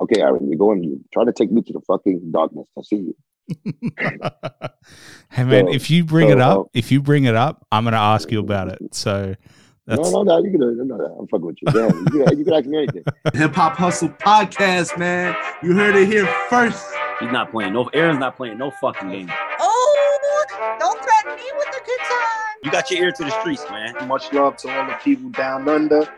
Okay, Aaron, you're going. You try to take me to the fucking darkness. I see you. hey man, so, if you bring so, it up, uh, if you bring it up, I'm gonna ask you about it. So that's... No, no, no. You can, no, no, I'm fucking with you. Damn, you, can, you can ask me anything. Hip Hop Hustle podcast, man. You heard it here first. He's not playing. No, Aaron's not playing no fucking game. Oh, don't threaten me with a good time. You got your ear to the streets, man. Much love to all the people down under.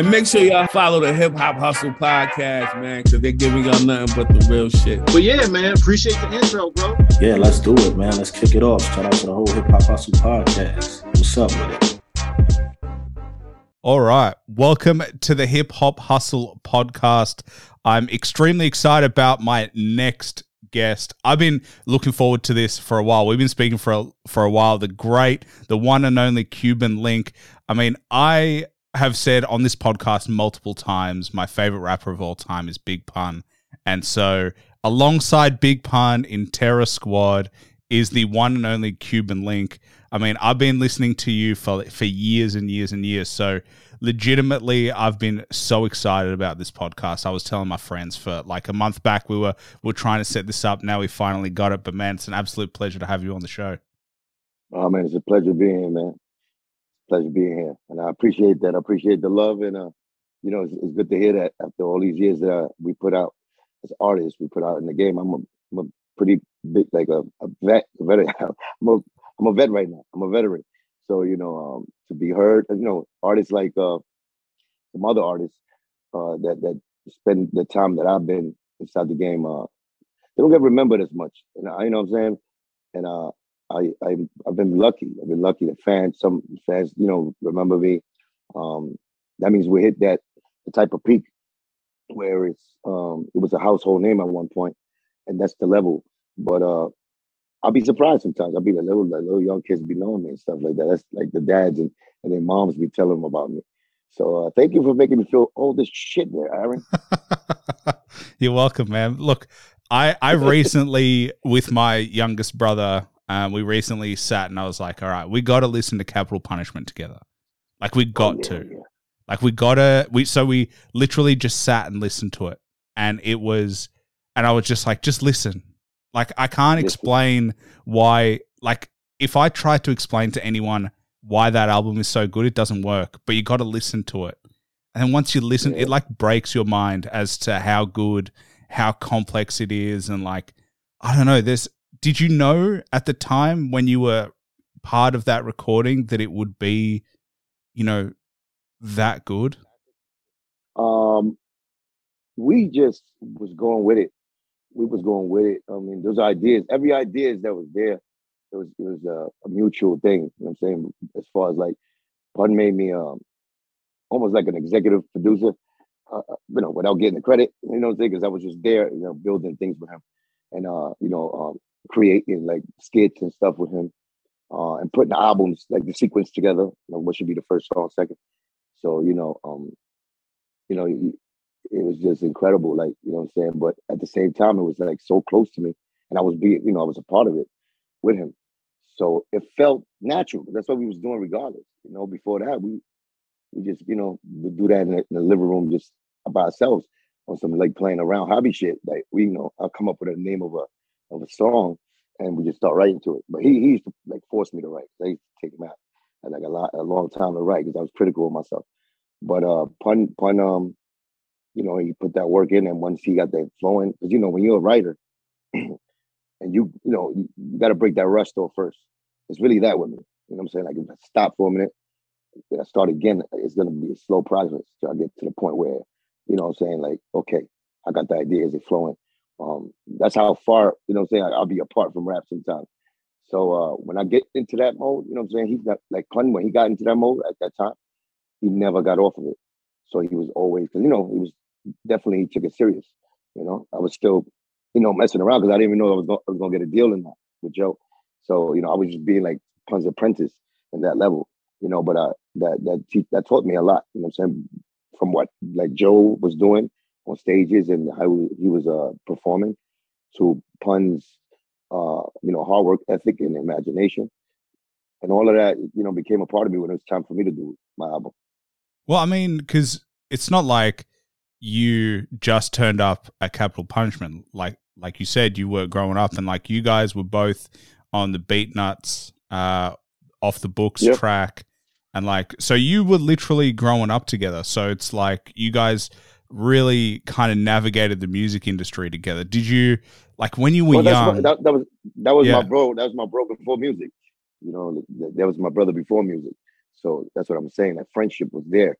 And make sure y'all follow the Hip Hop Hustle podcast, man, because they're giving y'all nothing but the real shit. But yeah, man, appreciate the intro, bro. Yeah, let's do it, man. Let's kick it off. Shout out to the whole Hip Hop Hustle podcast. What's up with it? All right. Welcome to the Hip Hop Hustle podcast. I'm extremely excited about my next guest. I've been looking forward to this for a while. We've been speaking for a, for a while. The great, the one and only Cuban Link. I mean, I have said on this podcast multiple times my favorite rapper of all time is Big Pun. And so, alongside Big Pun in Terror Squad is the one and only Cuban Link. I mean, I've been listening to you for for years and years and years. So legitimately, I've been so excited about this podcast. I was telling my friends for like a month back we were we were trying to set this up. Now we finally got it. But man, it's an absolute pleasure to have you on the show. Oh man, it's a pleasure being here, man. Pleasure being here, and I appreciate that. I appreciate the love, and uh, you know, it's, it's good to hear that after all these years that uh, we put out as artists, we put out in the game. I'm a, I'm a pretty big, like a, a vet, a veteran. I'm a I'm a vet right now. I'm a veteran. So you know, um, to be heard, you know, artists like uh, some other artists uh, that that spend the time that I've been inside the game, uh, they don't get remembered as much. And I, you know what I'm saying? And uh, I, I I've been lucky. I've been lucky. The fans, some fans, you know, remember me. Um, that means we hit that the type of peak where it's um, it was a household name at one point, and that's the level. But uh, I'll be surprised sometimes. I'll be the little, the little young kids be knowing me and stuff like that. That's like the dads and, and their moms be telling them about me. So uh, thank you for making me feel old as shit there, Aaron. You're welcome, man. Look, I I recently with my youngest brother, um, we recently sat and I was like, all right, we got to listen to Capital Punishment together. Like we got oh, yeah, to. Yeah. Like we gotta we so we literally just sat and listened to it. And it was and I was just like, just listen. Like I can't explain why like if I try to explain to anyone why that album is so good, it doesn't work. But you got to listen to it. And once you listen, yeah. it like breaks your mind as to how good, how complex it is and like I don't know, there's did you know at the time when you were part of that recording that it would be, you know, that good? Um we just was going with it we was going with it. I mean, those ideas, every idea that was there, it was it was a, a, mutual thing. You know what I'm saying? As far as like, Pun made me um almost like an executive producer, uh, uh you know, without getting the credit. You know saying? Because I was just there, you know, building things with him, and uh, you know, um, creating like skits and stuff with him, uh, and putting the albums like the sequence together. Know, what should be the first song, second. So you know, um, you know, it was just incredible, like, you know what I'm saying? But at the same time, it was like so close to me. And I was being, you know, I was a part of it with him. So it felt natural. That's what we was doing regardless. You know, before that, we we just, you know, we do that in the, in the living room just by ourselves on some like playing around hobby shit. Like we, you know, I'll come up with a name of a of a song and we just start writing to it. But he, he used to like force me to write. They take him out. Had like a lot a long time to write because I was critical of myself. But uh pun pun um you know, he put that work in, and once he got that flowing, because you know, when you're a writer, and you, you know, you, you got to break that rush though first. It's really that with me. You know what I'm saying? Like if I stop for a minute, then I start again, it's gonna be a slow process till I get to the point where, you know what I'm saying, like, okay, I got the idea, is it flowing? Um, that's how far, you know I'm saying, I'll be apart from rap sometimes. So uh, when I get into that mode, you know I'm saying, he's got like Pun, when he got into that mode at that time, he never got off of it. So he was always, because you know, he was definitely he took it serious. You know, I was still, you know, messing around because I didn't even know I was, gonna, I was gonna get a deal in that with Joe. So you know, I was just being like Pun's apprentice in that level. You know, but uh, that that that taught me a lot. You know, I'm saying from what like Joe was doing on stages and how he was uh performing to Pun's uh you know hard work ethic and imagination and all of that you know became a part of me when it was time for me to do my album. Well, I mean, because it's not like you just turned up at Capital Punishment. Like like you said, you were growing up, and like you guys were both on the Beatnuts, uh, off the books Yep. track, and like so you were literally growing up together. So it's like you guys really kind of navigated the music industry together. Did you like when you were Well, young? my, that, that was that was Yeah. my bro. That was my bro before music. You know, that, that was my brother before music. So that's what I'm saying. That friendship was there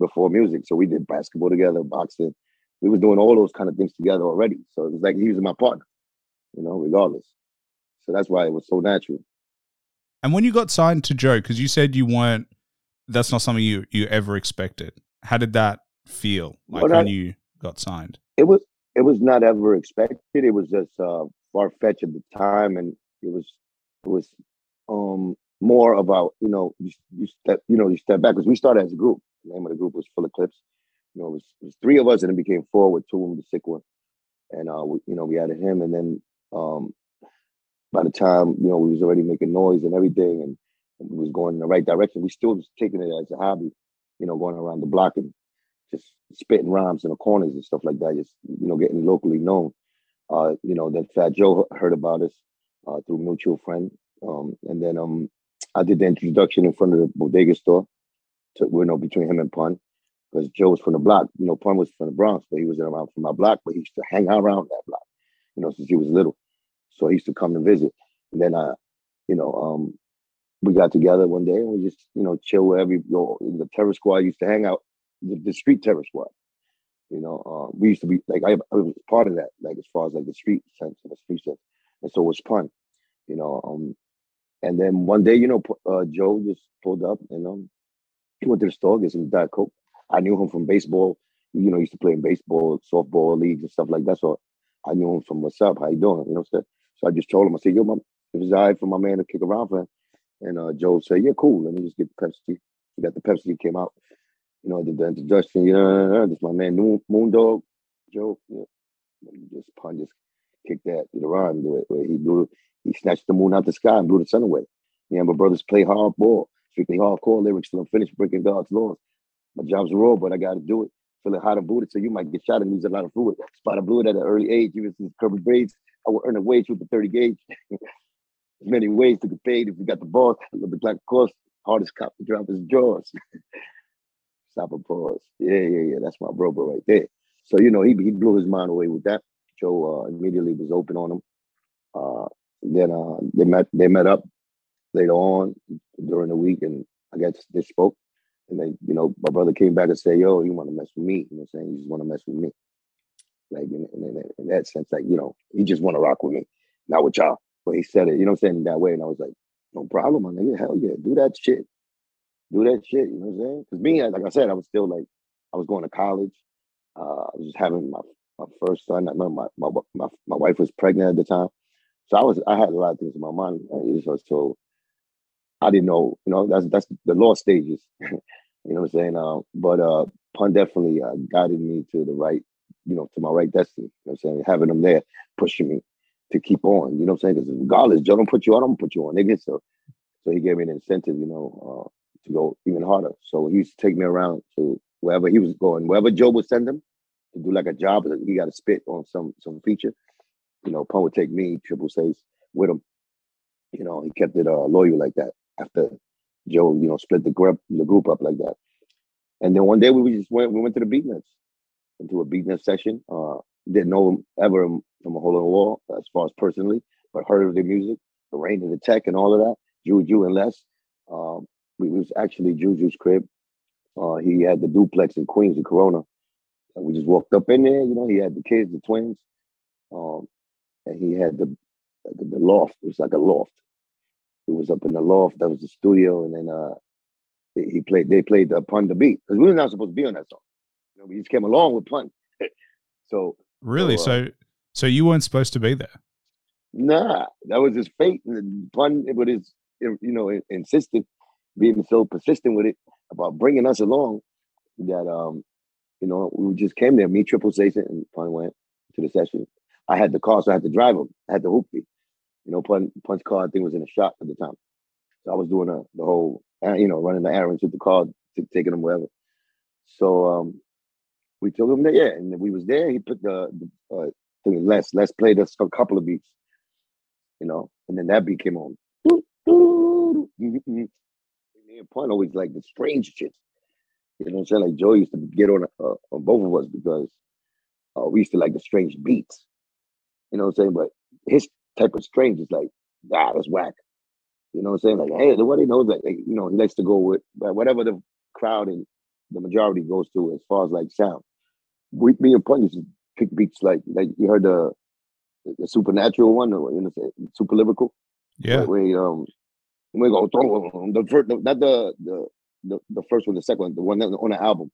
before music. So we did basketball together, boxing. We was doing all those kind of things together already. So it was like he was my partner. You know, regardless. So that's why it was so natural. And when you got signed to Joe, because you said you weren't, that's not something you you ever expected. How did that feel like when that- you got signed? it was it was not ever expected. It was just uh, far fetched at the time, and it was it was um more about you know you, you step you know you step back because we started as a group. The name of the group was Full Eclipse. You know, it was, it was three of us, and it became four with two of them, the sick one, and uh, we, you know we added him, and then um by the time you know we was already making noise and everything, and, and we was going in the right direction. We still was taking it as a hobby, you know, going around the block and just spitting rhymes in the corners and stuff like that, just you know, getting locally known. Uh, you know, then Fat Joe heard about us uh, through mutual friend, um, and then um, I did the introduction in front of the bodega store. To you know, between him and Pun, because Joe was from the block. You know, Pun was from the Bronx, but he was around from my block, but he used to hang out around that block. You know, since he was little, so he used to come to visit. And then I, you know, um, we got together one day and we just you know chill wherever you go. The terror squad used to hang out the, the street terror squad. You know, uh, we used to be like I, I was part of that, like as far as like the street sense of the street sense, and so was Pun. You know, um, and then one day, you know, uh, Joe just pulled up and um, he went to the store get some Diet Coke. I knew him from baseball. You know, he used to play in baseball, softball leagues and stuff like that. So I knew him from what's up, how you doing? You know what I'm saying? So I just told him, I said, yo, my, it was all right for my man to kick around for him. And uh, Joe said, yeah, cool. Let me just get the Pepsi. We got the Pepsi came out. You know, the introduction. You know, uh, uh, this is my man Moon, Moondog. Joe. He just pun just kicked that to the rhyme the way where he blew he snatched the moon out the sky and blew the sun away. Me and my brothers play hardball, strictly hardcore lyrics till I'm finished breaking God's laws. My job's raw, but I gotta do it. Feeling hot and booted, so you might get shot and lose a lot of fluid. Spot blew it at an early age, even since curvy braids. I would earn a wage with the 30 gauge. Many ways to get paid if you got the balls. I love the black course. Hardest cop to drop his jaws. Stop and pause. Yeah, yeah, yeah. That's my bro, bro, right there. So you know, he he blew his mind away with that. Joe uh, immediately was open on him. Uh, then uh, they met they met up later on during the week, and I guess they spoke. And they, you know, my brother came back and said, "Yo, you want to mess with me? You know, I'm saying you just want to mess with me." Like in, in, in, in that sense, like you know, he just want to rock with me, not with y'all. But he said it, you know, what I'm saying that way, and I was like, "No problem, my nigga. Hell yeah, do that shit, do that shit." You know what I'm saying? Because me, like I said, I was still like, I was going to college. Uh, I was just having my my first son. I remember my, my my my wife was pregnant at the time, so I was I had a lot of things in my mind. Uh, So, so I didn't know, you know, that's that's the law stages. you know what I'm saying? Uh, but uh, Pun definitely uh, guided me to the right, you know, to my right destiny. You know I'm saying? Having them there, pushing me to keep on. You know what I'm saying? Because regardless, Joe don't put you on, I'm gonna put you on, nigga. So, so he gave me an incentive, you know, uh, to go even harder. So he used to take me around to wherever he was going, wherever Joe would send him to do like a job. He got to spit on some some feature. You know, Pun would take me Triple Seis with him. You know, he kept it uh, loyal like that. After Joe, you know, split the group the group up like that. And then one day we just went we went to the Beatnuts, went to a Beatnuts session. Uh, didn't know him ever from a hole in the wall as far as personally, but heard of their music, the rain and the tech and all of that. Juju and Les. Um, we was actually Juju's crib. Uh, he had the duplex in Queens, in Corona. And we just walked up in there. You know, he had the kids, the twins, um, and he had the like the loft. It was like a loft. It was up in the loft. That was the studio, and then uh, they- he played. They played the pun the beat because we were not supposed to be on that song. You know, we just came along with pun. so Really? So, uh, So so you weren't supposed to be there. Nah, that was his fate. And Pun with his, you know, in- insistent, being so persistent with it about bringing us along that, um, you know, we just came there. Me, Triple Station, and Pun went to the session. I had the car, so I had to drive him. I had the hoopty. You know, Pun Pun's car, I think, was in a shop at the time. So I was doing a, the whole, uh, you know, running the errands with the car, taking them wherever. So um, we took him there, yeah, and we was there. He put the, the uh, thing Les Les played us a couple of beats, you know, and then that beat came on. Pun always like the strange shit. You know what I'm saying? Like Joe used to get on uh, on both of us because uh, we used to like the strange beats. You know what I'm saying? But his type of strange is like, ah, that's whack. You know what I'm saying? Like, hey, the he knows that. Like, you know, he likes to go with whatever the crowd and the majority goes to as far as like sound. We, me and Pun used to pick beats like like you heard the the supernatural one, or you know, super lyrical. Yeah. Where, where, um, we go throw the first, not the, the the the first one, the second one, the one that on the album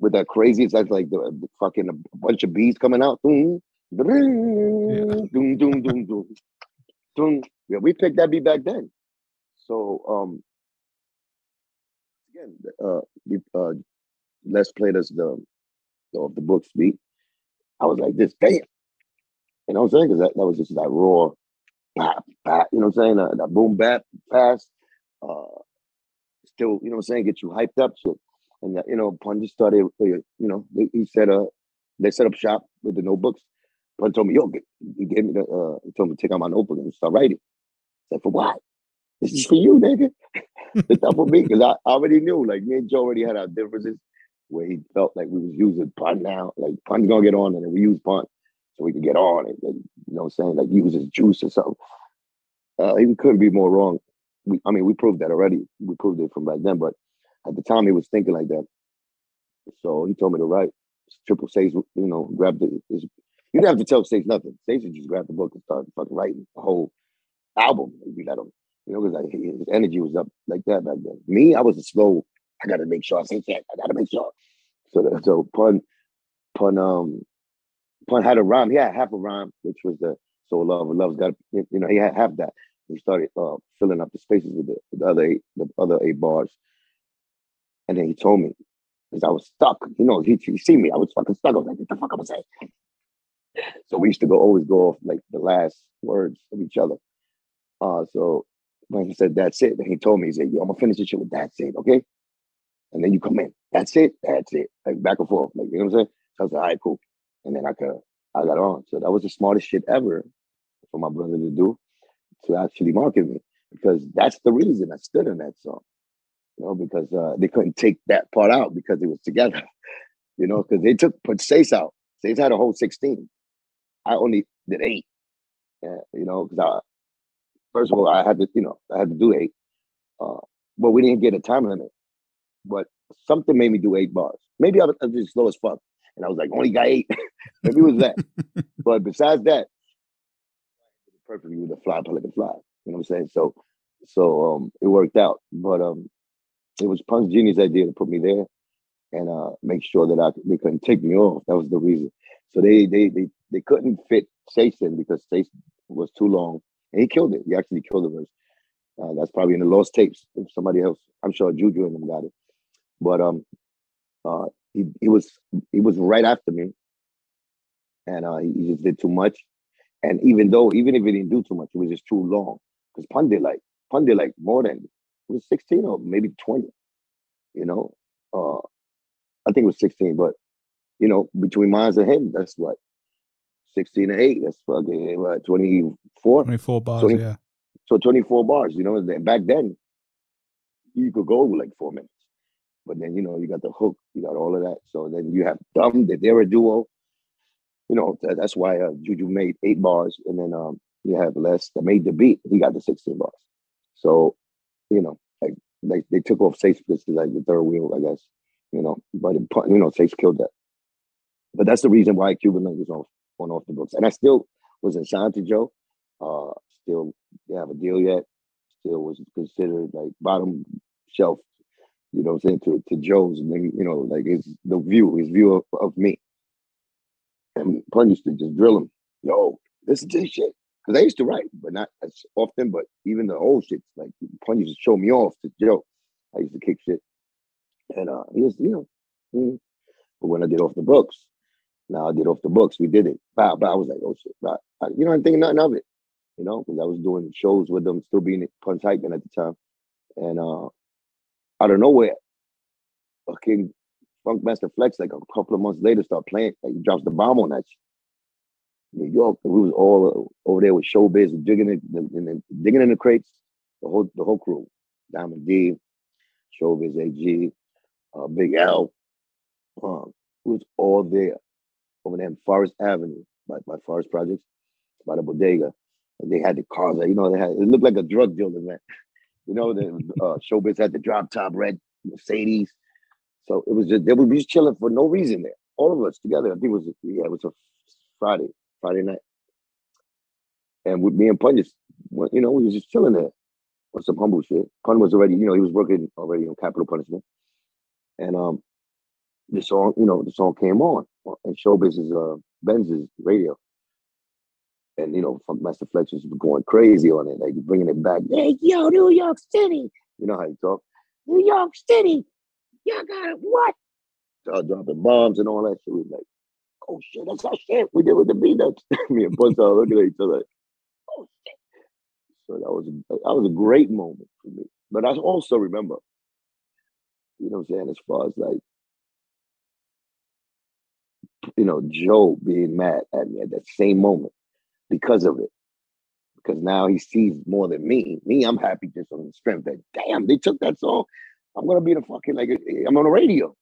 with that crazy. It's like, like the, the fucking a bunch of bees coming out. Doom, doom, doom, doom, doom, doom. Yeah, we picked that beat back then. So um, again, uh, we, uh, Les played us the the, the books beat. I was like, this damn. You know what I'm saying? Because that, that was just that raw, you know what I'm saying? Uh, that boom bap fast. Uh, still, you know what I'm saying? Get you hyped up. So, and you know, Pun just started, uh, you know, he said, uh, they set up shop with the notebooks. Pun told me, yo, get, he gave me the, uh, he told me to take out my notebook and start writing. I said, for what? This is for you, nigga. it's not for me because I, I already knew. Like me and Joe already had our differences where he felt like we was using pun now. Like pun's gonna get on, and then we use pun so we could get on it. and you know, what I'm saying like use his juice or something. Uh, he couldn't be more wrong. We, I mean, we proved that already. We proved it from back then, but at the time he was thinking like that. So he told me to write. Triple Seis, you know, grab the. His, you didn't have to tell Seis nothing. Seis just grab the book and start fucking writing a whole album. We let him, you know, because like, his energy was up like that back then. Me, I was a slow. I got to make sure I say that. I got to make sure. So, so pun, pun, um, had a rhyme. He had half a rhyme, which was the "So Love Love's Got." You know, he had half that. He started uh, filling up the spaces with the, the other eight, the other eight bars, and then he told me because I was stuck. You know, he, he see me, I was fucking stuck. I was like, "What the fuck I'm gonna say?" So we used to go always go off like the last words of each other. Uh, so when he said that's it, then he told me, he said, Yo, I'm gonna finish this shit with that's it, okay? And then you come in, that's it, that's it. Like back and forth. Like, you know what I'm saying? So I was like, all right, cool. And then I could I got on. So that was the smartest shit ever for my brother to do to actually market me. Because that's the reason I stood in that song. You know, because uh, they couldn't take that part out because it was together. You know, because they took put Stace out. Stace had a whole 16. I only did eight. Yeah, you know, because I first of all, I had to, you know, I had to do eight. Uh, but we didn't get a time limit. But something made me do eight bars. Maybe I was, I was just slow as fuck. And I was like, only got eight. Maybe it was that. but besides that, perfectly with a fly pelican fly. You know what I'm saying? So so um it worked out. But um it was Pun's genius idea to put me there and uh make sure that I they couldn't take me off. That was the reason. So they they they they couldn't fit in because Stace was too long. And he killed it. He actually killed the verse. Uh, that's probably in the lost tapes. If somebody else, I'm sure Juju and them got it. But um, uh, he he was he was right after me, and uh, he just did too much. And even though even if he didn't do too much, it was just too long. Because Pun did like Pun did like more than it was 16 or maybe 20. You know, uh, I think it was 16, but you know, between mine and him, that's what 16 and 8. That's fucking what, 24? 24 bars, 20 yeah. So 24 bars, you know, and back then you could go like four minutes. But then, you know, you got the hook, you got all of that. So then you have Dumb, that they're a duo. You know, that, that's why uh, Juju made eight bars. And then um, you have Les that made the beat. He got the 16 bars. So, you know, like, they took off Safe because like the third wheel, I guess. You know, but it, you know, Safe killed that. But that's the reason why Cuban Link was off on off the books. And I still wasn't signed to Joe. Uh, still have a deal yet. Still was considered like bottom shelf. You know what I'm saying to to Joe's, and then, you know, like his the view, his view of, of me. And Pun used to just drill him, yo, listen to this shit. Because I used to write, but not as often. But even the old shit, like Pun used to show me off to Joe. I used to kick shit, and uh, he was, you know. mm. But when I did off the books, now I did off the books. We did it. But, but I was like, oh shit. But you know, I'm thinking nothing of it. You know, because I was doing shows with them, still being punch hiking at the time. And uh out of nowhere, fucking Funkmaster Flex, like a couple of months later, start playing. Like he drops the bomb on that. Shit. New York, we was all over there with showbiz, digging in, in, in, digging in the crates. The whole the whole crew, Diamond D, Showbiz AG, uh, Big L. Um, it was all there over there in Forest Avenue by, by Forest Projects, by the bodega. And they had the cars, you know, they had it looked like a drug dealer, man. You know, the uh, Showbiz had the drop top red Mercedes. So it was just they were just chilling for no reason there. All of us together. I think it was yeah, it was a Friday, Friday night. And with me and Pun just you know, we was just chilling there on some humble shit. Pun was already, you know, he was working already on capital punishment. And um the song, you know, the song came on and Showbiz is uh Benz's radio. And you know, Master was going crazy on it, like bringing it back. Hey, yo, New York City. You know how he talk. New York City. Y'all got it. What? Start dropping bombs and all that shit. We like, oh shit, that's our shit. We did with the B-Nuts. Me and Buzz are looking at each other like, oh shit. So that was a, that was a great moment for me. But I also remember, you know what I'm saying, as far as like, you know, Joe being mad at me at that same moment because of it. Because now he sees more than me. Me, I'm happy just on the strength that damn, they took that song. I'm gonna be the fucking like I'm on the radio.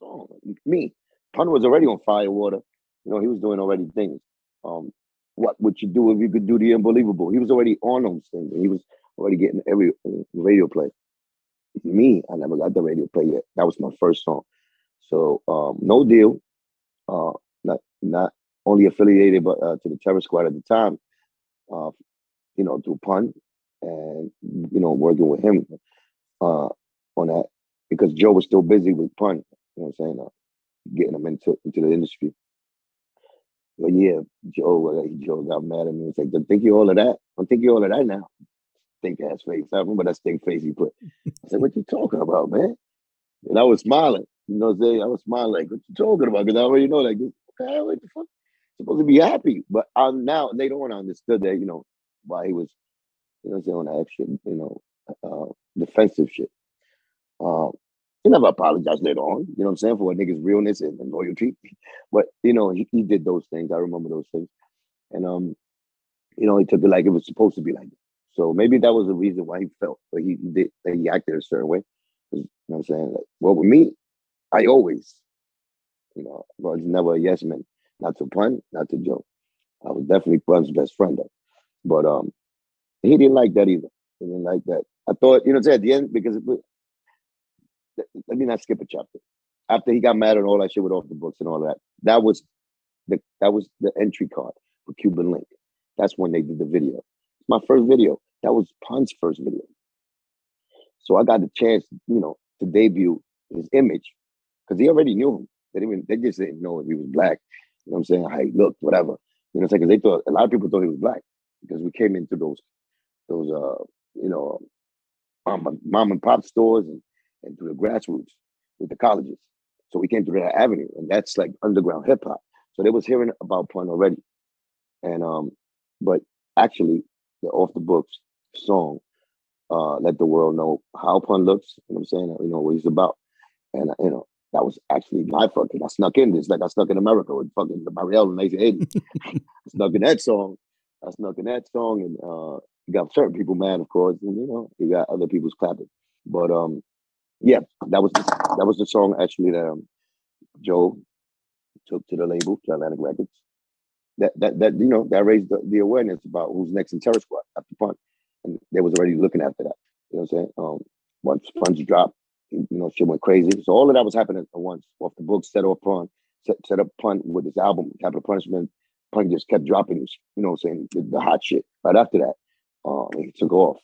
Song. Me, Pun was already on Firewater. You know, he was doing already things. Um, what would you do if you could do the unbelievable? He was already on those things, and he was already getting every uh, radio play. Me, I never got the radio play yet. That was my first song. So um, no deal. Uh, not not only affiliated, but uh, to the Terror Squad at the time. Uh, you know, through Pun, and you know, working with him uh, on that because Joe was still busy with Pun. You know what I'm saying? Uh, getting him into into the industry. But yeah, Joe, uh, Joe got mad at me and said, "Don't think you all of that. Don't think you all of that now." Think ass face. I remember that stink face he put. I said, "What you talking about, man?" And I was smiling. You know what I'm saying? I was smiling like, "What you talking about?" Because I already know, like, okay, what the fuck? Supposed to be happy, but now later on I understood that you know why he was, you know, saying on that extra, you know, uh, defensive shit. Um, he never apologized later on, you know what I'm saying, for a nigga's realness and, loyalty. But you know, he, he did those things. I remember those things. And um, you know, he took it like it was supposed to be like that. So maybe that was the reason why he felt but he did that he acted a certain way. You know what I'm saying? Like, well, with me, I always, you know, I was never a yes man. Not to Pun, not to joke. I was definitely Pun's best friend though. But um, he didn't like that either. He didn't like that. I thought, you know, at the end because it, let me not skip a chapter. After he got mad and all that shit with off the books and all that, that was the that was the entry card for Cuban Link. That's when they did the video. It's my first video. That was Pun's first video. So I got the chance, you know, to debut his image because he already knew him. They didn't. They just didn't know if he was black. You know what I'm saying? How he looked, whatever. You know, what I'm saying? because they thought a lot of people thought he was black because we came into those those uh you know mom, mom and pop stores and and through the grassroots with the colleges. So we came through that avenue, and that's like underground hip hop. So they was hearing about Pun already, and um, but actually the off the books song uh let the world know how Pun looks. You know what I'm saying? You know what he's about, and you know that was actually my fucking. I snuck in this like I snuck in America with fucking the Mariel in 1980. I snuck in that song. I snuck in that song, and uh, you got certain people mad, of course, and you know you got other people's clapping. But um, yeah, that was the, that was the song actually that um, Joe took to the label, to Atlantic Records. That that that you know that raised the, the awareness about who's next in Terror Squad after Pun, and they was already looking after that. You know what I'm saying? Um, once Pun's dropped, you know, shit went crazy. So all of that was happening at once. Off the books, set off Pun, set, set up Pun with his album Capital Punishment. Pun just kept dropping, you know, saying the, the hot shit. Right after that, uh, he took off.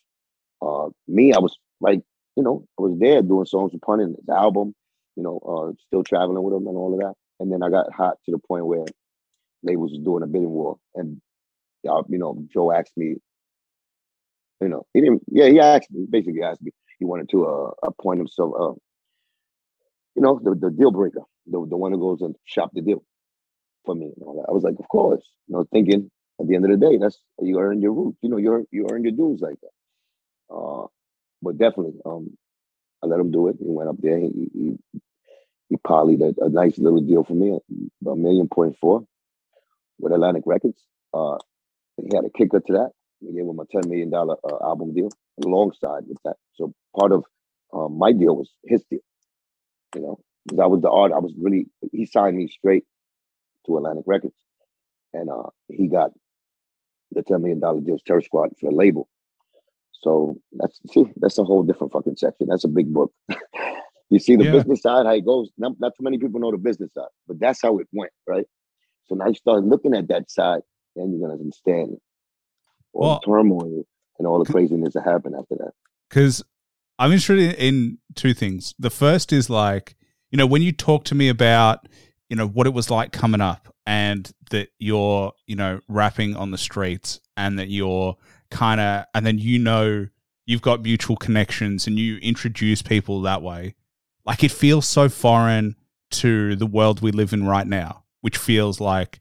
Uh, me, I was like, you know, I was there doing songs with Pun and his album, you know, uh, still traveling with him and all of that. And then I got hot to the point where they was doing a bidding war. And, uh, you know, Joe asked me, you know, he didn't, yeah, he asked me, basically asked me, he wanted to uh, appoint himself, uh, you know, the, the deal breaker, the, the one who goes and shop the deal for me. I was like, of course, you know, thinking at the end of the day, that's you earn your roots, you know, you earn, you earn your dues like that. Uh, but definitely, um, I let him do it. He went up there. He, he he polyed a, a nice little deal for me, a million point four with Atlantic Records. Uh, he had a kicker to that. We gave him a ten million dollar uh, album deal alongside with that. So part of um, my deal was his deal. You know, 'cause I was the art. I was really. He signed me straight to Atlantic Records, and uh, he got the ten million dollar deal Terror Squad for the label. So that's see, that's a whole different fucking section. That's a big book. you see the Yeah. business side, how it goes. Not, not too many people know the business side, but that's how it went, right? So now you start looking at that side, then you're gonna understand all Well- the turmoil and all the craziness that happened after that. because I'm interested in two things. The first is like, you know, when you talk to me about, you know, what it was like coming up and that you're, you know, rapping on the streets and that you're kind of, and then you know, you've got mutual connections and you introduce people that way. Like it feels so foreign to the world we live in right now, which feels like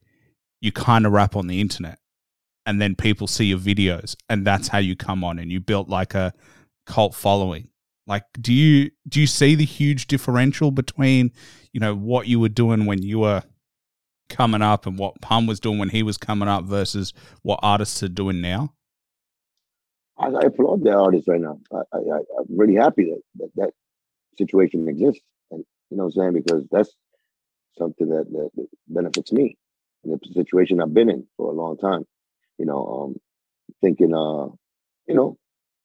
you kind of rap on the internet and then people see your videos and that's how you come on and you built like a cult following like do you do you see the huge differential between you know what you were doing when you were coming up and what pun was doing when he was coming up versus what artists are doing now I, I applaud the artists right now. I, I, I, I'm really happy that, that that situation exists, and you know what I'm saying because that's something that, that, that benefits me in the situation I've been in for a long time. You know, um, thinking, uh, you know,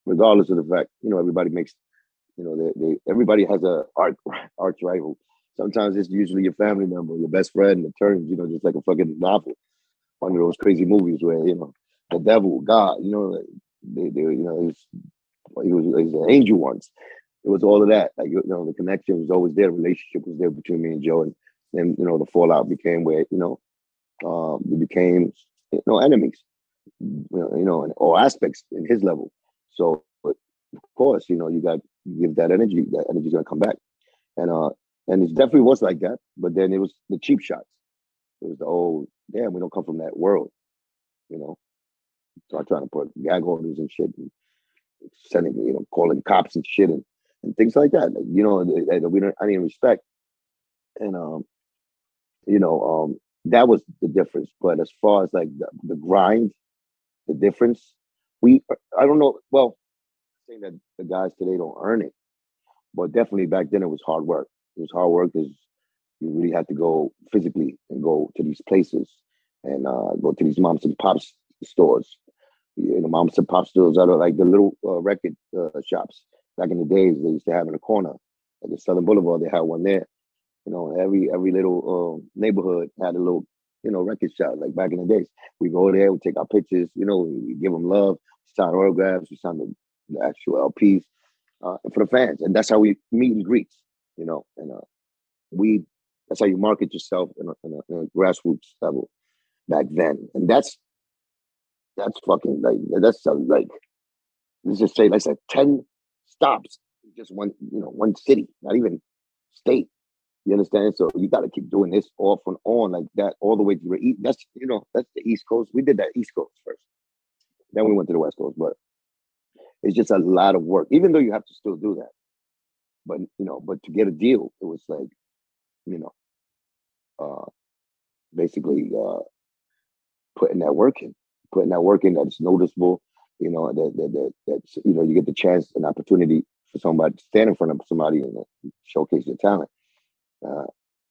regardless of the fact, you know, everybody makes, you know, they, they everybody has a arch arch rival. Sometimes it's usually your family member, your best friend. It turns, you know, just like a fucking novel, one of those crazy movies where you know the devil, God, you know, they, they, you know, he was, he was an angel once. It was all of that. Like, you know, the connection was always there. The relationship was there between me and Joe. And then, you know, the fallout became where, you know, um, we became, you know, enemies, you know, in all aspects in his level. So, of course, you know, you got, give that energy, that energy's to come back. And, uh, and it definitely was like that. But then it was the cheap shots. It was the old, damn, we don't come from that world, you know. Start trying to put gag orders and shit, and sending, you know, calling cops and shit, and, and things like that. Like, you know, that, that we don't, I didn't respect, and um, you know, um, that was the difference. But as far as like the, the grind, the difference, we, I don't know. Well, saying that the guys today don't earn it, but definitely back then it was hard work. It was hard work because you really had to go physically and go to these places and uh, go to these moms and pops stores. You know, moms and pop stores out like the little uh, record uh, shops. Back in the days, they used to have in the corner, like the Southern Boulevard. They had one there. You know, every every little uh, neighborhood had a little, you know, record shop. Like back in the days, we go there, we take our pictures. You know, we give them love, we sign autographs, we sign the, the actual LPs uh, for the fans, and that's how we meet and greets. You know, and uh, we that's how you market yourself in a, in a, in a grassroots level back then, and that's that's fucking like that's uh, like let's just say let's say ten stops, just one you know one city, not even state. You understand? So you got to keep doing this off and on like that all the way to the east. That's you know that's the East Coast. We did that East Coast first, then we went to the West Coast, but it's just a lot of work. Even though you have to still do that, but you know, but to get a deal, it was like you know, uh, basically uh, putting that work in, putting that work in that's noticeable. You know, that that, that that's you know, you get the chance, an opportunity for somebody to stand in front of somebody and showcase your talent. Uh,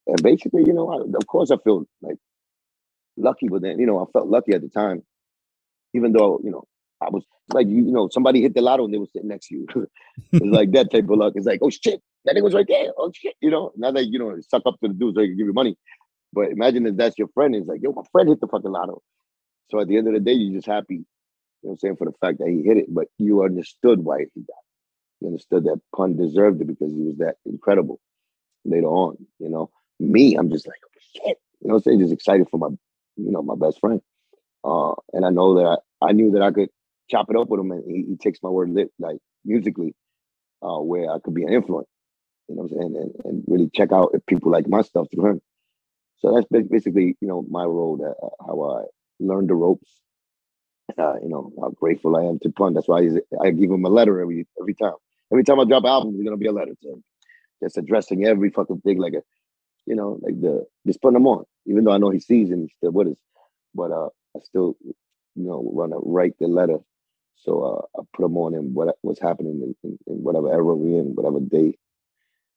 and basically, you know, I, of course, I feel like lucky, but then you know, I felt lucky at the time, even though you know I was like, you, you know, somebody hit the lotto and they were sitting next to you. it's like that type of luck. It's like, oh shit, that thing was right there. Oh shit, you know. Now that you know, suck up to the dudes so he can give you money. But imagine if that's your friend. It's like, yo, my friend hit the fucking lotto. So at the end of the day, you're just happy, you know I'm saying, for the fact that he hit it. But you understood why he got it. You understood that pun deserved it because he was that incredible later on. You know, me, I'm just like, shit. You know I'm? Just excited for my, you know, my best friend. Uh, and I know that I, I knew that I could chop it up with him and he, he takes my word lit, like musically, uh, where I could be an influence. You know I'm saying? And, and really check out if people like my stuff through him. So that's basically, you know, my role, that, uh, how I learned the ropes. Uh, you know, how grateful I am to Pun. That's why I, give him a letter every every time. Every time I drop an album, there's gonna be a letter to him. Just addressing every fucking thing like a you know, like the just putting him on. Even though I know he sees he's still with us, but uh, I still, you know, want to write the letter. So uh, I put him on in what what's happening in, in, in whatever era we're in, whatever day,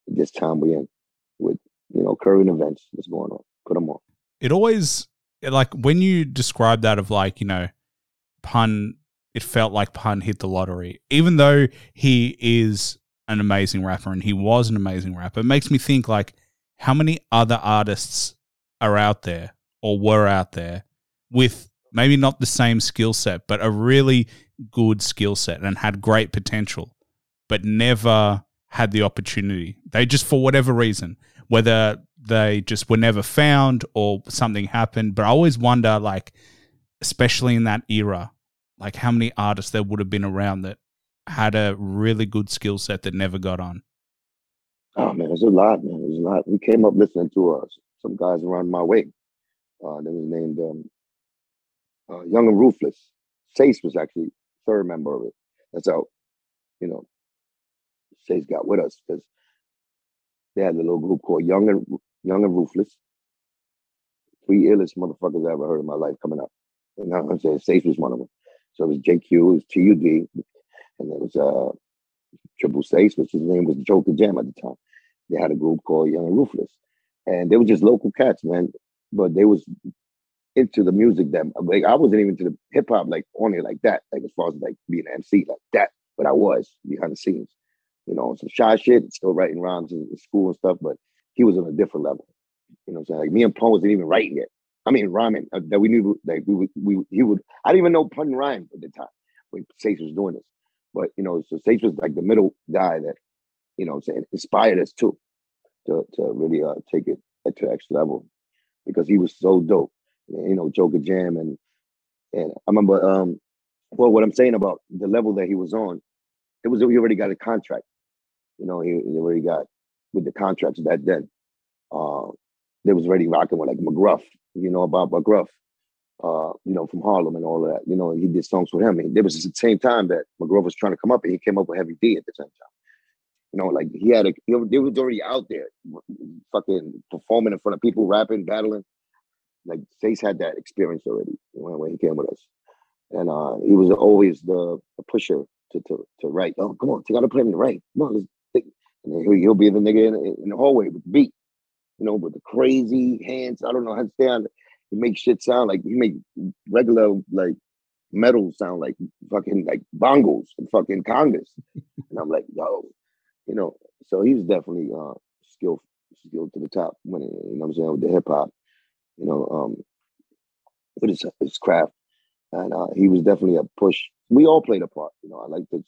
this time we're in, with you know current events that's going on. Put them on. It always like when you describe that of like you know, pun. It felt like pun hit the lottery, even though he is an amazing rapper and he was an amazing rapper. It makes me think like how many other artists are out there or were out there with maybe not the same skill set, but a really good skill set and had great potential, but never had the opportunity. They just, for whatever reason, whether they just were never found or something happened. But I always wonder, like, especially in that era, like how many artists there would have been around that had a really good skill set that never got on. Oh man, there's a lot, man. There's a lot. We came up listening to uh, some guys around my way. Uh, they was named um, uh, Young and Ruthless. Seis was actually third member of it. That's how, you know, Seis got with us because they had a little group called Young and Young and Ruthless. Three illest motherfuckers I ever heard in my life coming up. And now I'm saying Seis was one of them. So it was JQ, it was TUD, and there was uh Triple Seis, which his name was Joker Jam at the time. They had a group called Young and Ruthless. And they were just local cats, man. But they was into the music that like I wasn't even to the hip hop like on it like that, like as far as like being an MC like that. But I was behind the scenes, you know, some shy shit, still writing rhymes in, school and stuff. But he was on a different level. You know, what I'm saying like me and Pun wasn't even writing it. I mean, rhyming uh, that we knew like we would we he would. I didn't even know pun rhyme at the time when Seis was doing this. But you know, so Seis was like the middle guy that you know, I'm saying inspired us too to to really uh, take it to next level because he was so dope you know, Joker Jam and and I remember um well what I'm saying about the level that he was on, it was he already got a contract. You know, he, he already got with the contracts back then. Uh they was already rocking with like McGruff, you know, about McGruff, uh, you know, from Harlem and all of that. You know, he did songs with him. And there was at the same time that McGruff was trying to come up and he came up with Heavy D at the same time. You know, like he had a, he, they was already out there, fucking performing in front of people, rapping, battling like Seis had that experience already when, when he came with us, and uh, he was always the, the pusher to, to to write. Oh, come on, got to put him to write. Come on, let's. And he'll, he'll be the nigga in, in, the hallway with the beat, you know, with the crazy hands. I don't know how to stand. He makes shit sound like he make regular like metal sound like fucking like bongos and fucking congas. and I'm like, yo, you know. So he was definitely uh skilled skilled to the top when it, you know what I'm saying with the hip hop you know, um, with his, his craft. And uh, he was definitely a push. We all played a part. You know, I like to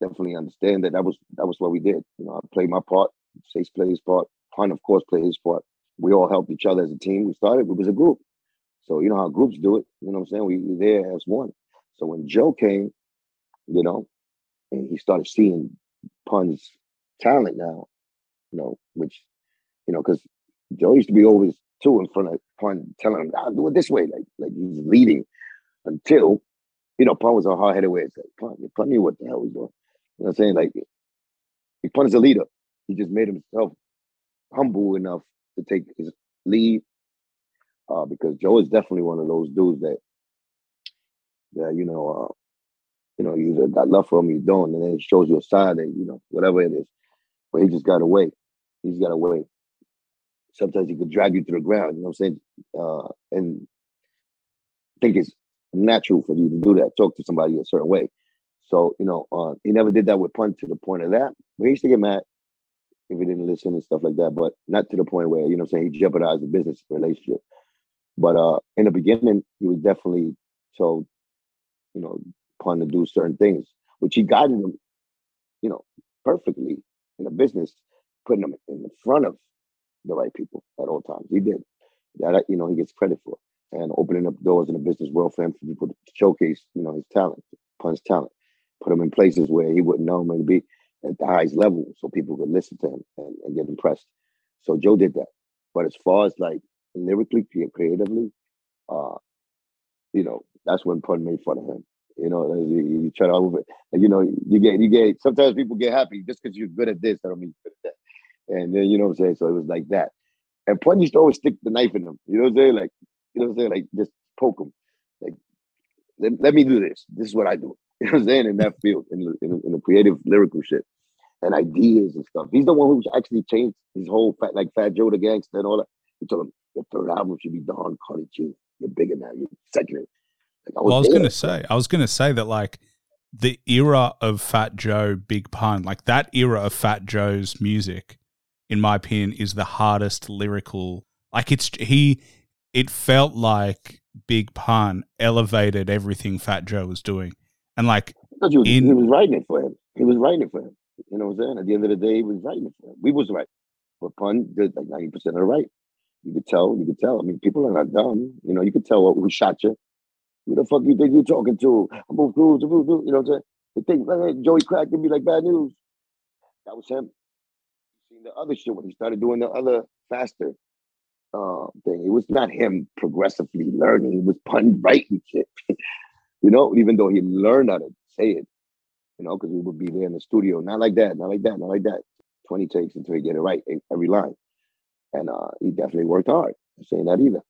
definitely understand that that was that was what we did. You know, I played my part. Seis played his part. Pun, of course, played his part. We all helped each other as a team. We started. It was a group. So you know how groups do it. You know what I'm saying? We there as one. So when Joe came, you know, and he started seeing Pun's talent now, you know, which, you know, because Joe used to be always too in front of Pun, telling him, "I'll do it this way," like like he's leading. Until you know, Pun was a hard headed way. It's like Pun, Pun knew what the hell he was doing. You know what I'm saying? Like Pun is a leader. He just made himself humble enough to take his lead. Uh, because Joe is definitely one of those dudes that that you know, uh, you know, you got love for him, you don't, and then it shows you a side that you know, whatever it is. But he just got away. He's got away sometimes he could drag you to the ground. You know what I'm saying? Uh, and I think it's natural for you to do that. Talk to somebody a certain way. So you know, uh, he never did that with Pun to the point of that. But he used to get mad if he didn't listen and stuff like that. But not to the point where you know, I'm saying he jeopardized the business relationship. But uh, in the beginning, he was definitely told, you know, Pun to do certain things, which he guided him, you know, perfectly in the business, putting him in the front of the right people at all times. He did. That you know he gets credit for and opening up doors in the business world for him for people to showcase you know his talent, Pun's talent, put him in places where he wouldn't to be at the highest level, so people could listen to him and, and get impressed. So Joe did that. But as far as like lyrically, creatively, uh, you know, that's when Pun made fun of him. You know, you, you try to over, you know, you get you get sometimes people get happy just because you're good at this. I don't mean good at that. And then, you know what I'm saying? So it was like that. And Pun used to always stick the knife in them. You know what I'm saying? Like, you know what I'm saying? Like, just poke them. Like, let, let me do this. This is what I do. You know what I'm saying? In that field, in in in the creative lyrical shit and ideas and stuff. He's the one who actually changed his whole fat, like Fat Joe the Gangster and all that. He told him your third album should be Don Carter Jr. You're bigger now. You're second. Like, Well, I was gonna say, I was gonna say that like the era of Fat Joe, Big Pun, like that era of Fat Joe's music, in my opinion, is the hardest lyrical. Like it's he, it felt like Big Pun elevated everything Fat Joe was doing, and like he was, in- he was writing it for him. He was writing it for him. You know what I'm saying? At the end of the day, he was him. We was right. But Pun did like 90% of the right. You could tell, you could tell. I mean, people are not dumb. You know, you could tell who shot you. Who the fuck you think you're talking to? I'm do, You know what I'm saying? They think hey, Joey Crack can be like bad news. That was him. Seen the other shit when he started doing the other faster uh, thing. It was not him progressively learning. It was Pun writing shit. you know, even though he learned how to say it you know, because we would be there in the studio, not like that, not like that, not like that. 20 takes until he get it right, every line. And uh, he definitely worked hard. I'm saying that either.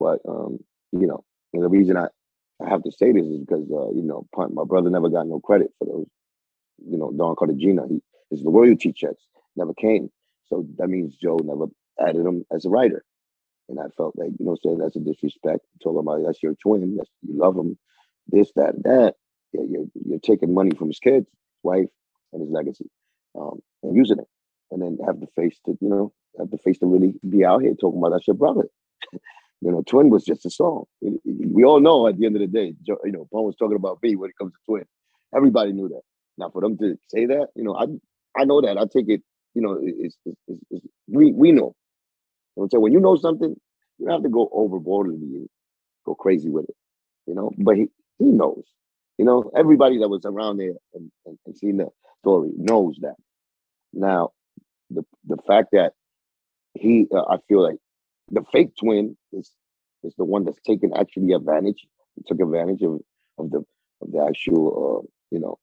But, um, you know, and the reason I, I have to say this is because, uh, you know, Pun, my brother never got no credit for those, you know, Don Cartagena. He, his royalty checks never came. So that means Joe never added him as a writer. And I felt like, you know, saying that's a disrespect. Talking about that's your twin, that's, you love him, this, that, that you're, you're taking money from his kids, his wife, and his legacy, um, and using it, and then have the face to, you know, have the face to really be out here talking about that's your brother. you know, Twin was just a song. It- it- We all know at the end of the day, you know, Paul was talking about me when it comes to Twin. Everybody knew that. Now, for them to say that, you know, I I know that. I take it, you know, it's, it's, it's, we we know. You know saying? When you know something, you don't have to go overboard and you go crazy with it. You know, but he, he knows. You know, everybody that was around there and, and, and seen the story knows that. Now, the the fact that he, uh, I feel like the fake twin is is the one that's taken actually advantage, took advantage of of the of the actual, uh, you know,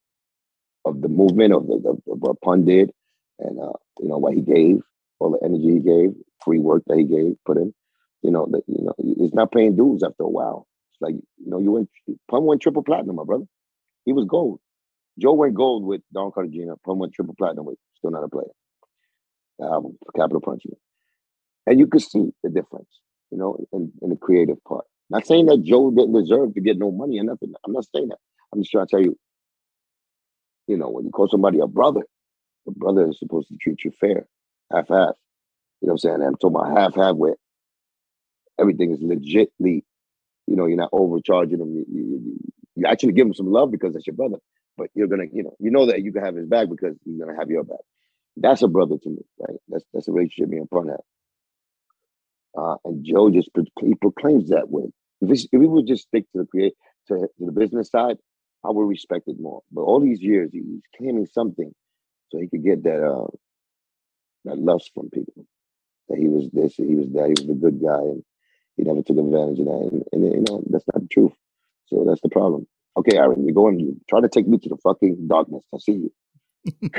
of the movement of the of, of what Pun did, and uh, you know what he gave, all the energy he gave, free work that he gave, put in. You know, that you know, it's not paying dues after a while. Like you know, you went Pun went triple platinum, my brother. He was gold. Joe went gold with Don Cartagena. Pun went triple platinum with Still Not a Player. The album, Capital Punishment. And you could see the difference, you know, in, in the creative part. Not saying that Joe didn't deserve to get no money or nothing. I'm not saying that. I'm just trying to tell you, you know, when you call somebody a brother, the brother is supposed to treat you fair, half half. You know what I'm saying? I'm talking about half half where everything is legitly, you know, you're not overcharging them. You, you, you, actually give him some love because that's your brother. But you're gonna, you know, you know that you can have his back because he's gonna have your back. That's a brother to me, right? That's that's a relationship me and Pun have. Uh, and Joe just he proclaims that way. If, if he would just stick to the create to, to the business side, I would respect it more. But all these years, he- he's claiming something so he could get that uh, that lust from people that he was this, he was that, he was a good guy, and he never took advantage of that. And, and you know that's not the truth. So that's the problem. Okay, Aaron, you're going. You try to take me to the fucking darkness. I see you. So,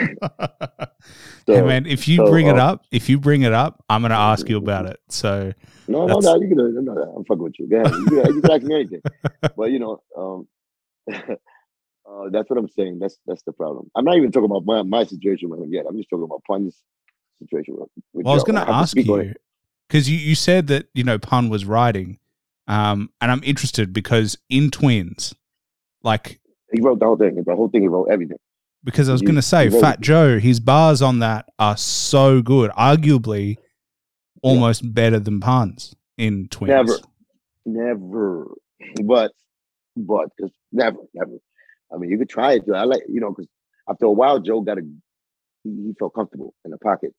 hey man, if you so, bring it uh, up, if you bring it up, I'm gonna ask you about it. So No, no, no. You can do it. No, no, I'm fucking with you. Go ahead. You can, you can ask me anything. But you know, um, uh, that's what I'm saying. That's that's the problem. I'm not even talking about my, my situation with him yet. I'm just talking about Pun's situation with, with Well, I was going to ask you it. Because you, you said that you know Pun was writing, um, and I'm interested because in Twins, like He wrote the whole thing. The whole thing. He wrote everything. because I was going to say Fat it. Joe, his bars on that are so good, arguably almost better than Pun's in Twins. Never, never. But, but, because never, never. I mean, you could try it. I like, you know, because after a while, Joe got a. He, he felt comfortable in the pocket.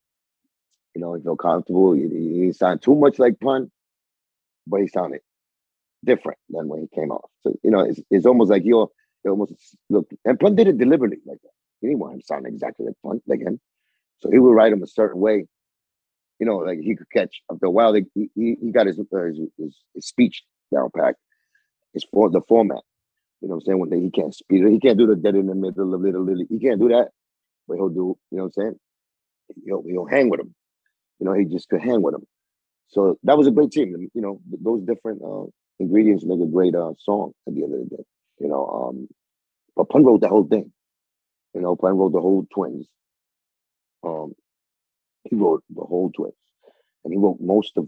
You know, he felt comfortable. He, he, sounded too much like Pun, but he sounded different than when he came off. So you know, it's, it's almost like you're, you almost look. And Pun did it deliberately like that. He didn't want him to sound exactly like Pun, like him. So he would write him a certain way. You know, like he could catch. After a while, he he got his, uh, his his his speech down packed. His for the format. You know what I'm saying? When he can't speed, he can't do the dead in the middle of little Lily. He can't do that, but he'll do. You know what I'm saying? He'll he'll hang with him. You know, he just could hang with him. So that was a great team. You know, those different uh, ingredients make a great uh, song at the end of the day. You know, um, but Pun wrote the whole thing. You know, Pun wrote the whole Twins. Um, he wrote the whole Twins, and he wrote most of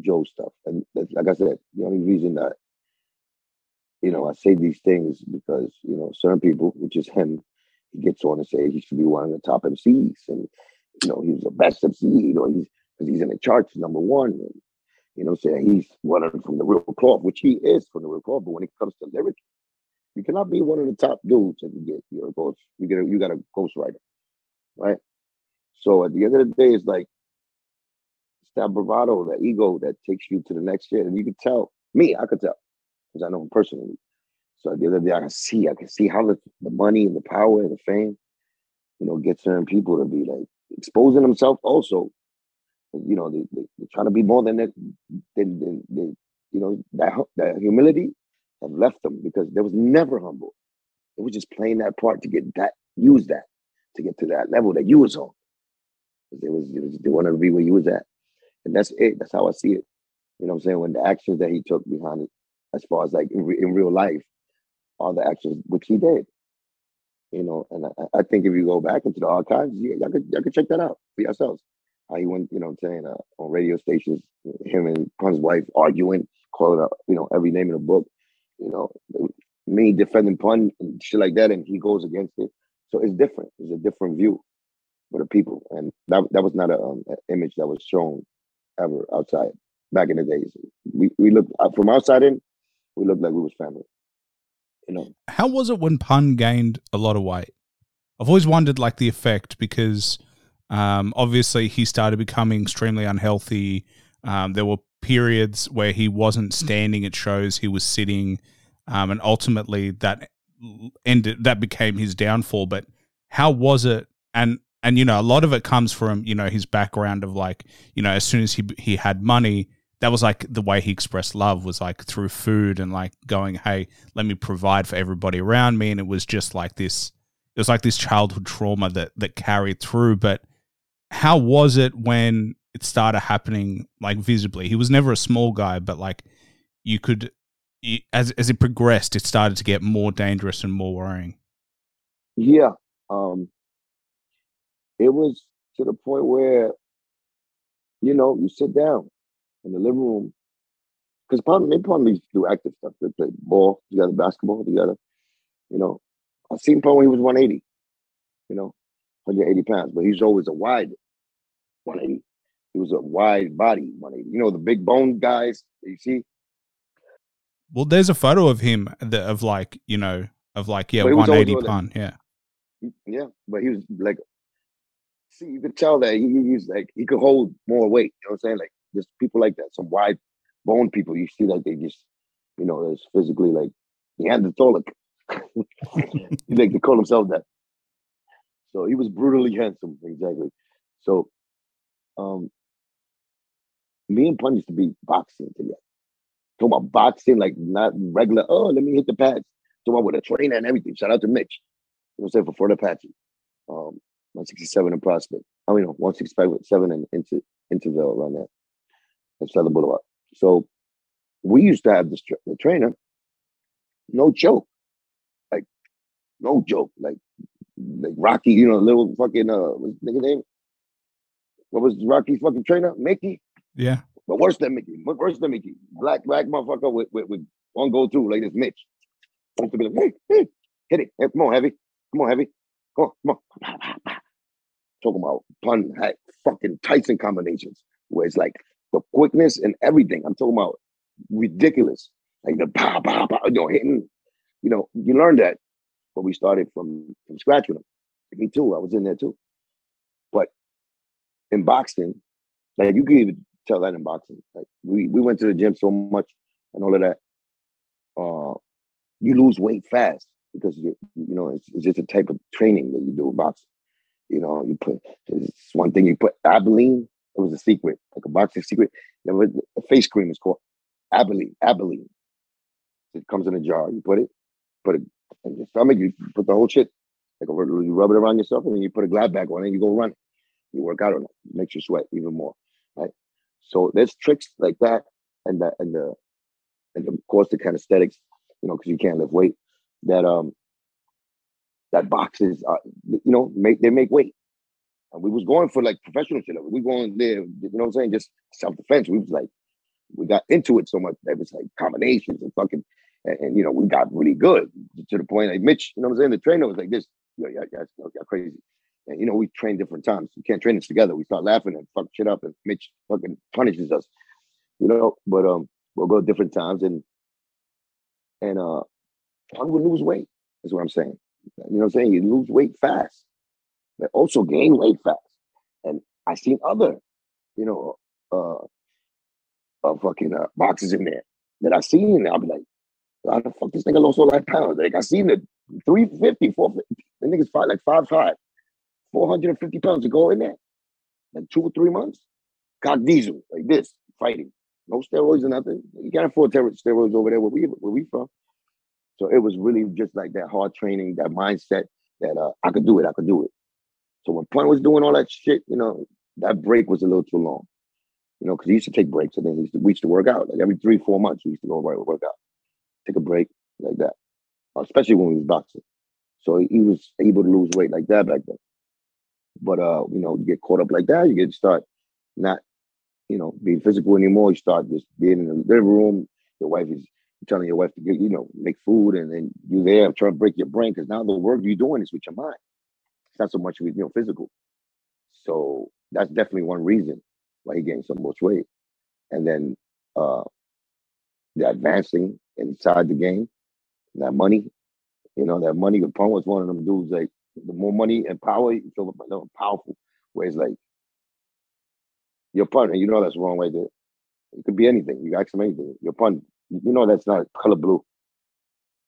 Joe's stuff. And like I said, the only reason that you know I say these things because you know certain people, which is him, he gets on and say he should be one of the top MCs, and you know he's the best MC. You know he's because he's in the charts number one. And, you know, saying he's one of from the real cloth, which he is from the real cloth. But when it comes to lyrics, you cannot be one of the top dudes and you get your ghost. You get a, you got a ghostwriter, right? So at the end of the day, it's like it's that bravado, that ego that takes you to the next shit. And you can tell me, I could tell because I know him personally. So at the end of the day, I can see, I can see how the, the money and the power and the fame, you know, get certain people to be like exposing themselves also you know, they, they, they're trying to be more than that. They, you know, that that humility have left them because they was never humble. They was just playing that part to get that, use that to get to that level that you was on. They was, it was they wanted to be where you was at, and that's it. That's how I see it. You know I'm saying? When the actions that he took behind it, as far as like in, re- in real life, are the actions which he did. You know, and I, I think if you go back into the archives, yeah, y'all could y'all could check that out for yourselves how he went, you know saying, uh, on radio stations, him and Pun's wife arguing, calling out, you know, every name in the book, you know, me defending Pun and shit like that, and he goes against it. So it's different. It's a different view for the people. And that, that was not um, an image that was shown ever outside back in the days. We, we looked, uh, from outside in, we looked like we was family. You know, How was it when Pun gained a lot of weight? I've always wondered like the effect because um, obviously he started becoming extremely unhealthy. Um, there were periods where he wasn't standing at shows; he was sitting, um, and ultimately that ended. That became his downfall. But how was it? And and you know, a lot of it comes from you know his background of like you know, as soon as he he had money, that was like the way he expressed love was like through food and like going, hey, let me provide for everybody around me, and it was just like this. It was like this childhood trauma that that carried through. But how was it when it started happening like visibly? He was never a small guy, but like you could, as as it progressed, it started to get more dangerous and more worrying. Yeah. Um it was to the point where, you know, you sit down in the living room. Because Pun they probably used to do active stuff. They played ball together, basketball together. You know. I've seen Pun when he was 180, you know, 180 pounds, but he's always a wide 180. He was a wide body 180. You know, the big bone guys that you see. Well, there's a photo of him that of like you know of like yeah But he was always 180 on it. pun yeah. Yeah, but he was like, see, you could tell that he, he was like he could hold more weight. You know what I'm saying? Like just people like that, some wide bone people. You see that they just, you know, it's physically like Neanderthalic. like they call themselves that. So he was brutally handsome, exactly. So, um, me and Pun used to be boxing together. Talking about boxing, like not regular. Oh, let me hit the pads. Talking about with a trainer and everything. Shout out to Mitch. You know what I'm saying for Fort Apache. Um, 167 in Prospect. I mean, no, 165 with seven and into Intervale around there. At Southern Boulevard. So we used to have this tra- the trainer, no joke. Like, no joke. Like like Rocky, you know, little fucking uh what's the nigga name? What was Rocky's fucking trainer? Mickey? Yeah. But worse than Mickey. But worse than Mickey. Black black motherfucker with with, with one go through like this Mitch. Supposed to be like, hey, hey, hit it. Hey, come on, heavy. Come on, heavy. Come on, come on. Talking about pun fucking Tyson combinations where it's like the quickness and everything. I'm talking about ridiculous. Like the pow, pow, pow, you know, hitting, you know, you learn that when we started from from scratch with him. Me too. I was in there too. But in boxing, like you can even tell that in boxing. Like we we went to the gym so much and all of that. Uh, you lose weight fast because you you know it's, it's just a type of training that you do in boxing. You know, you put it's one thing you put Albolene. It was a secret, like a boxing secret. There was a face cream is called Albolene. Albolene. It comes in a jar. You put it, put it in your stomach. You put the whole shit. Like you rub it around yourself, and then you put a glad bag on it. and You go run. You work out on it. It makes you sweat even more, right? So there's tricks like that, and the and the and of course the kinesthetics, you know, because you can't lift weight. That um that boxes, uh, you know, make they make weight. And we was going for like professional shit. We going there, you know what I'm saying? Just self defense. We was like, we got into it so much that it was like combinations and fucking, and, and, you know, we got really good to the point like Mitch, you know what I'm saying? The trainer was like this, yeah, yeah, yeah, crazy. And you know, we train different times. We can't train this together. We start laughing and fuck shit up, and Mitch fucking punishes us, you know. But um, we'll go different times, and and uh, I'm gonna lose weight. Is what I'm saying. You know what I'm saying? You lose weight fast, but also gain weight fast. And I seen other, you know, uh, uh fucking uh, boxes in there that I seen. I'll be like, how the fuck this nigga lost all that pounds? Like I seen the 350, 450. The nigga's fight like five five, 450 pounds to go in there. Like two or three months. Cock diesel, like this, fighting. No steroids or nothing. You can't afford steroids over there where we where we from. So it was really just like that hard training, that mindset that uh, I could do it, I could do it. So when Pun was doing all that shit, you know, that break was a little too long. You know, because he used to take breaks and then he used to, we used to work out. Like every three, four months, we used to go right work out. Take a break like that. Especially when we was boxing. So he was able to lose weight like that back then. But uh, you know, you get caught up like that, you get to start not, you know, being physical anymore. You start just being in the living room. Your wife is telling your wife to get, you know, make food, and then you there trying to break your brain because now the work you're doing is with your mind. It's not so much with you know physical. So that's definitely one reason why he gained so much weight. And then uh the advancing inside the game, that money, you know, that money. The pun was one of them dudes like the more money and power, you feel more powerful. Where it's like your partner, you know that's the wrong right there. It could be anything. You ask him anything. Your pun, you know that's not color blue.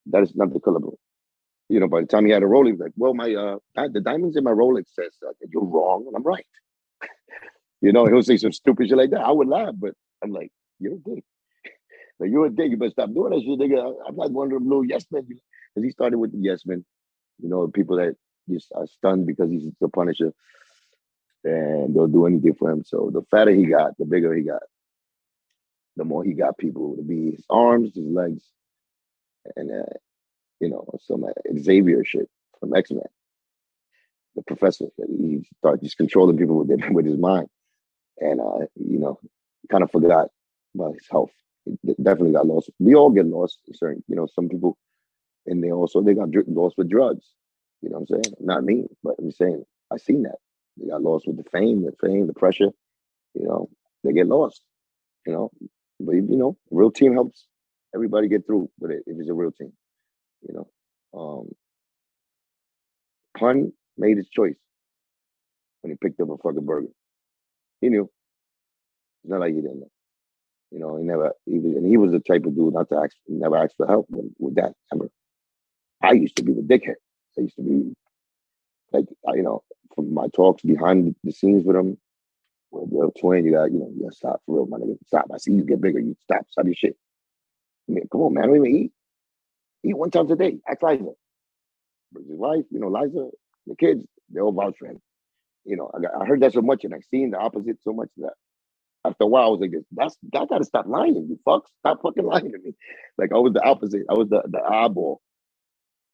That is not the color blue. You know, by the time he had a Rolex, like, well, my uh the diamonds in my Rolex says uh, you're wrong, and I'm right. you know, he'll say some stupid shit like that. I would laugh, but I'm like, you're a dick. like, you're a dick. You better stop doing that shit, nigga. I'm not one of them little yes men. Because he started with the yes men. You know, people that just are stunned because he's the Punisher, and they'll do anything for him. So the fatter he got, the bigger he got the more he got people to be his arms, his legs, and uh, you know some Xavier shit from X Men. The professor, he started just controlling people with with his mind, and uh, you know, kind of forgot about his health. He definitely got lost. We all get lost. Certain, you know, some people, and they also they got lost with drugs. You know what I'm saying? Not me, but I'm saying I seen that. They got lost with the fame, the fame, the pressure. You know, they get lost. You know, but you know, real team helps everybody get through with it if it's a real team. You know. Um Pun made his choice when he picked up a fucking burger. He knew. It's not like he didn't know. You know, he never he was and he was the type of dude not to ask never ask for help with, with that ever. I used to be the dickhead. I used to be like you know, from my talks behind the scenes with him, well, yo, twin, you got, you know, you gotta stop for real, my nigga. Stop. I see you get bigger. You stop. Stop your shit. I mean, come on, man. Don't even eat. Eat one time a day. Ask Liza. His wife, you know, Liza, the kids, they all vouch for him. You know, I, I heard that so much and I've seen the opposite so much that after a while, I was like, that's I gotta stop lying, you fucks. Stop fucking lying to me. Like I was the opposite. I was the, the eyeball.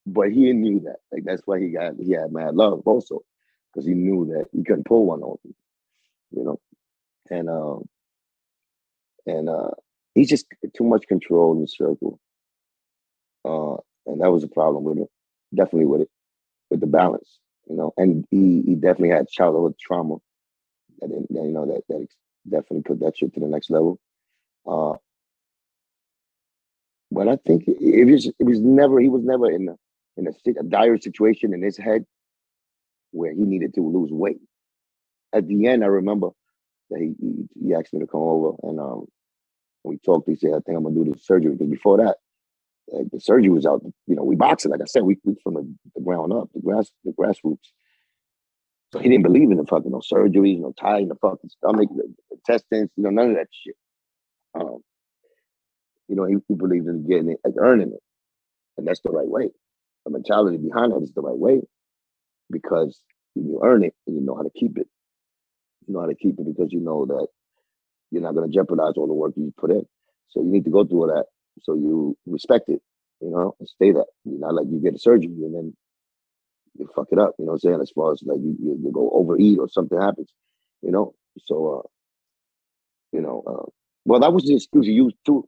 But he knew that. Like that's why he got he had mad love also. Because he knew that he couldn't pull one on me you know, and um, and uh, he's just too much control in the circle, uh, and that was a problem with it, definitely with it, with the balance, you know, and he he definitely had childhood trauma, that you know that that definitely put that shit to the next level. Uh, but I think it was it was never he was never in a in a, a dire situation in his head where he needed to lose weight at the end, I remember that he, he, he asked me to come over and um, we talked. He said, "I think I'm gonna do the surgery." Because before that, like the surgery was out. You know, we boxed it. Like I said, we, we from the, the ground up, the grass, the grassroots. So he didn't believe in the fucking no surgeries, no tying the fucking stomach, the, intestines, you know, none of that shit. Um, you know, he, he believed in getting it, like earning it, and that's the right way. The mentality behind that is the right way because you earn it and you know how to keep it you know how to keep it because you know that you're not going to jeopardize all the work you put in. So you need to go through all that. So you respect it, you know, and stay that. You're not like you get a surgery and then you fuck it up. You know what I'm saying? As far as like you, you, you go overeat or something happens, you know. So, uh, you know, uh, well, that was the excuse you used too,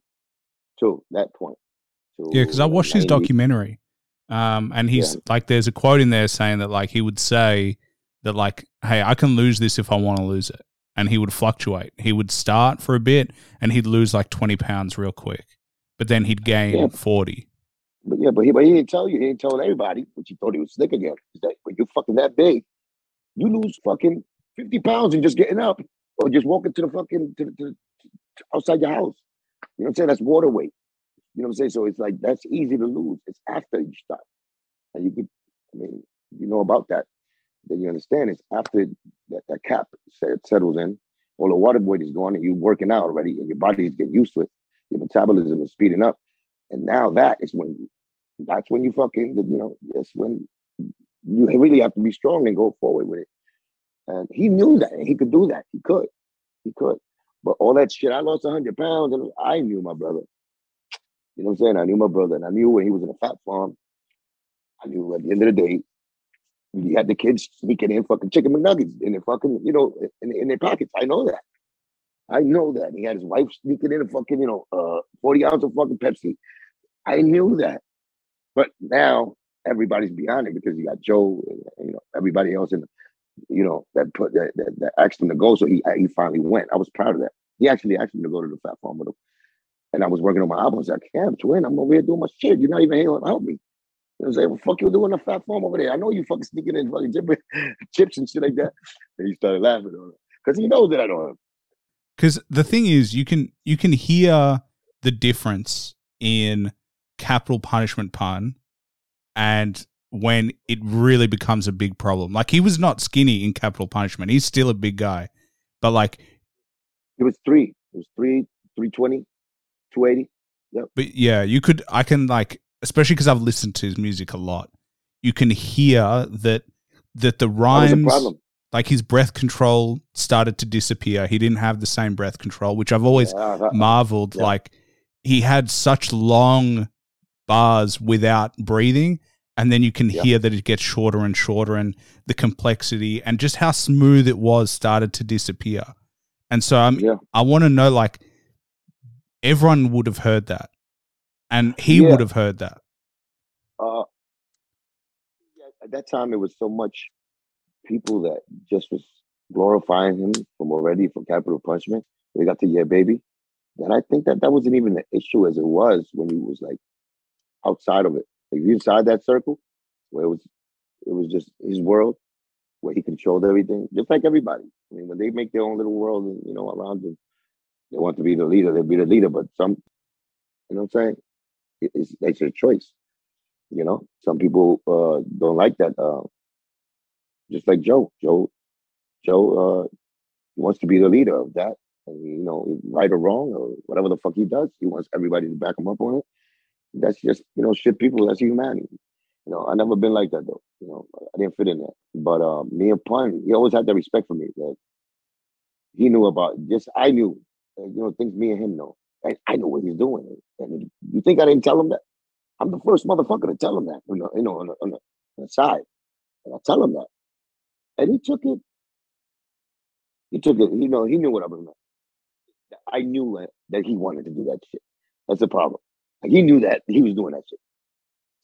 to that point. To, Yeah, because I watched his documentary, um, and he's like, there's a quote in there saying that like he would say that like, hey, I can lose this if I want to lose it, and he would fluctuate. He would start for a bit, and he'd lose like twenty pounds real quick, but then he'd gain Yeah. forty. But yeah, but he, but he didn't tell you. He didn't tell everybody, but he thought he was slick again. He's like, when you're fucking that big, you lose fucking 50 pounds and just getting up or just walking to the fucking to, to, to outside your house. You know what I'm saying? That's water weight. You know what I'm saying? So it's like that's easy to lose. It's after you start. And you could, I mean, you know about that. Then you understand it's after that, that cap set, settles in, all the water weight is gone and you're working out already and your body's getting used to it. Your metabolism is speeding up. And now that is when that's when you fucking, you know, that's when you really have to be strong and go forward with it. And he knew that. and He could do that. He could. He could. But all that shit, I lost 100 pounds and I knew my brother. You know what I'm saying? I knew my brother and I knew when he was in a fat farm, I knew at the end of the day, he had the kids sneaking in fucking chicken McNuggets in their fucking, you know, in, in their pockets. I know that. I know that. He had his wife sneaking in a fucking, you know, uh, 40 ounce of fucking Pepsi. I knew that. But now everybody's beyond it because you got Joe and you know everybody else in you know that put that, that, that asked him to go. So he he finally went. I was proud of that. He actually asked me to go to the Fat Farm with him. And I was working on my album. I was like, Cam, twin, I'm over here doing my shit. You're not even here to help me. You know what I'm saying? What the fuck you doing the fat farm over there? I know you fucking sneaking in fucking chips and shit like that. And he started laughing on it. Because he knows that I know him. Because the thing is you can you can hear the difference in capital punishment pun and when it really becomes a big problem like he was not skinny in capital punishment he's still a big guy but like It was three. It was three, 320, 280. yeah but yeah you could i can like especially because i've listened to his music a lot you can hear that that the rhymes. Like his breath control started to disappear he didn't have the same breath control which i've always Yeah, marveled Yeah. like he had such long bars without breathing and then you can Yeah. hear that it gets shorter and shorter and the complexity and just how smooth it was started to disappear and so I'm, yeah. i want to know like everyone would have heard that and he would have heard that Uh, at that time, it was so much people that just was glorifying him from already for capital punishment. They got to yeah, baby. That I think that that wasn't even an issue as it was when he was like outside of it. Like inside that circle, where it was, it was just his world, where he controlled everything, just like everybody. I mean, when they make their own little world, and you know, around them, they want to be the leader. They'll be the leader. But some, you know, what I'm saying, it, it's it's a choice. You know, some people uh, don't like that. Uh, just like Joe, Joe, Joe uh, wants to be the leader of that. And, you know, right or wrong or whatever the fuck he does, he wants everybody to back him up on it. That's just you know shit. People, that's humanity. You know, I never been like that though. You know, I didn't fit in there. But uh, me and Pun, he always had that respect for me. That he knew about. Just I knew, you know, things me and him know. I, I know what he's doing. And you think I didn't tell him that? I'm the first motherfucker to tell him that, you know, you know on, the, on, the, on the side. And I tell him that. And he took it. He took it, you know, he knew what I was doing. I knew that, he wanted to do that shit. That's the problem. Like he knew that he was doing that shit.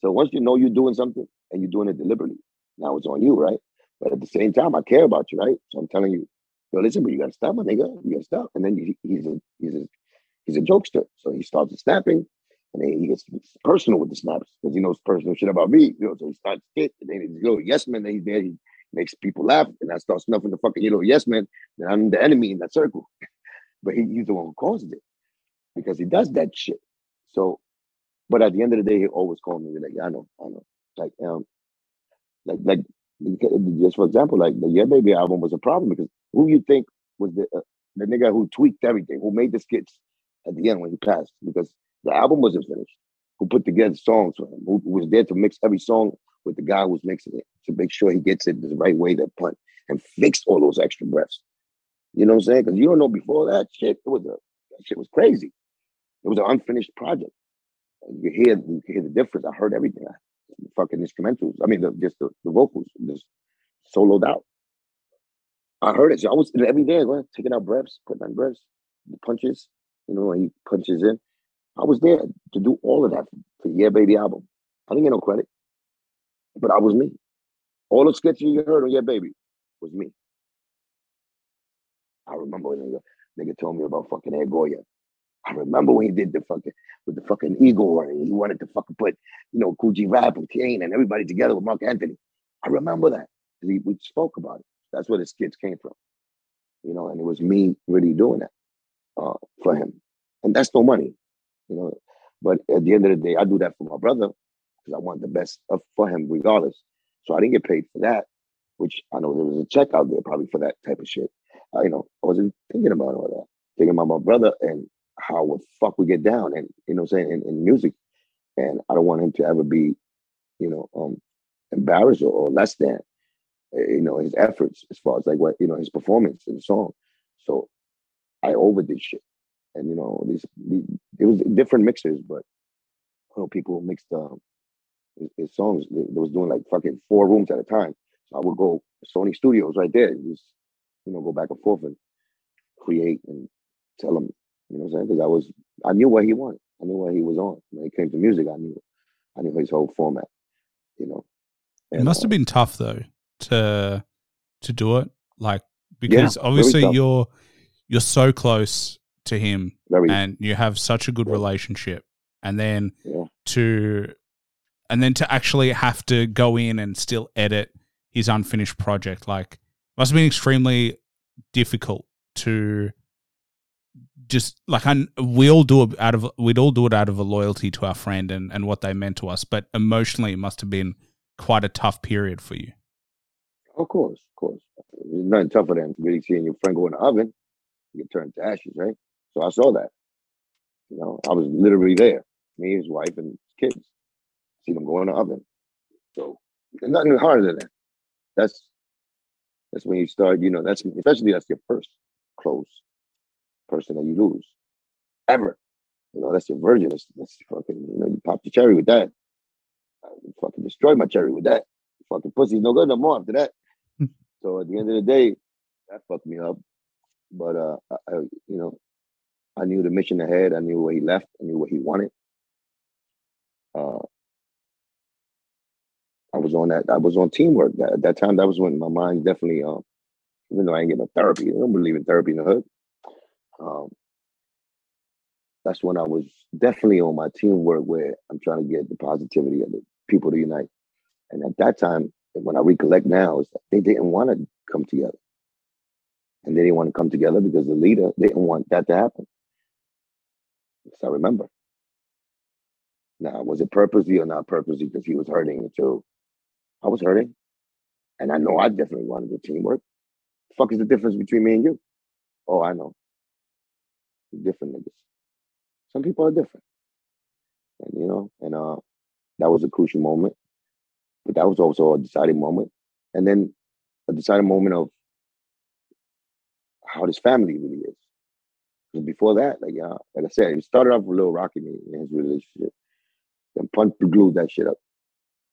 So once you know you're doing something and you're doing it deliberately, now it's on you, right? But at the same time, I care about you, right? So I'm telling you, yo, listen, but you gotta stop, my nigga. You gotta stop. And then he, he's a he's a he's a jokester. So he starts snapping and then he gets personal with the snaps because he knows personal shit about me. You know, so he starts shit, and then he's go yes man. Then he's there, he makes people laugh, and I start snuffing the fucking you know yes man. Then I'm the enemy in that circle, but he, he's the one who causes it because he does that shit. So, but at the end of the day, he always called me like, I know, I know, like um, like like just for example, like the Yeah Baby album was a problem because who you think was the uh, the nigga who tweaked everything, who made the skits at the end when he passed because the album wasn't finished. Who put together songs for him? Who, who was there to mix every song with the guy who was mixing it to make sure he gets it the right way to punt and fix all those extra breaths. You know what I'm saying? Because you don't know before that shit, it was a that shit was crazy. It was an unfinished project. You hear you hear the difference. I heard everything. I, the fucking instrumentals. I mean, the, just the, the vocals, just soloed out. I heard it. So I was every day going taking out breaths, putting on breaths, the punches. You know, and he punches in. I was there to do all of that for Yeah Baby album. I didn't get no credit, but I was me. All the sketches you heard on Yeah Baby was me. I remember when nigga, nigga told me about fucking Ed Goya. I remember when he did the fucking with the fucking Eagle and he wanted to fucking put, you know, Kool G Rap and Kane and everybody together with Marc Anthony. I remember that. We, we spoke about it. That's where the skits came from. You know, and it was me really doing that uh, for him. And that's no money, you know. But at the end of the day, I do that for my brother because I want the best of, for him regardless. So I didn't get paid for that, which I know there was a check out there probably for that type of shit. I, you know, I wasn't thinking about all that. Thinking about my brother and how the fuck we get down and you know I'm saying in, in music. And I don't want him to ever be, you know, um embarrassed or, or less than uh, you know his efforts as far as like what you know his performance in the song. So I overdid shit, and you know these, these it was different mixers, but you know people mixed um his, his songs. They, they was doing like fucking four rooms at a time. So I would go Sony Studios right there, just you know go back and forth and create and tell him, you know what I'm saying? Because I was I knew what he wanted. I knew what he was on when it came to music. I knew I knew his whole format. You know. It must have been tough though to to do it, like because obviously you're you're so close to him very and you have such a good Yeah. relationship, and then yeah. to and then to actually have to go in and still edit his unfinished project, like must have been extremely difficult to just like I, we all do it out of we'd all do it out of a loyalty to our friend and, and what they meant to us, but emotionally it must have been quite a tough period for you. Of course, of course. There's nothing tougher than really seeing your friend go in the oven, you get turned to ashes, right? So I saw that. You know, I was literally there, me, his wife, and his kids. See them go in the oven. So there's nothing harder than that. That's that's when you start, you know, that's especially that's your first close person that you lose. Ever. You know, that's your virgin. That's, that's fucking, you know, you pop the cherry with that. I fucking destroyed my cherry with that. Fucking pussy no good no more after that. so at the end of the day, that fucked me up. But uh I, I you know, I knew the mission ahead. I knew where he left. I knew what he wanted. Uh, I was on that. I was on teamwork. At that time, that was when my mind definitely, um, even though I ain't get no therapy, I don't believe in therapy in the hood. Um, that's when I was definitely on my teamwork where I'm trying to get the positivity of the people to unite. And at that time, when I recollect now, is that they didn't want to come together. And they didn't want to come together because the leader didn't want that to happen. Yes, I remember. Now, was it purposely or not purposely because he was hurting too? I was hurting. And I know I definitely wanted the teamwork. The fuck is the difference between me and you? Oh, I know. We're different niggas. Some people are different. And you know, and uh that was a crucial moment. But that was also a deciding moment. And then a deciding moment of how this family really is. Because before that, like uh, like I said, it started off with Lil Rocky in his relationship. Then Punch glued that shit up.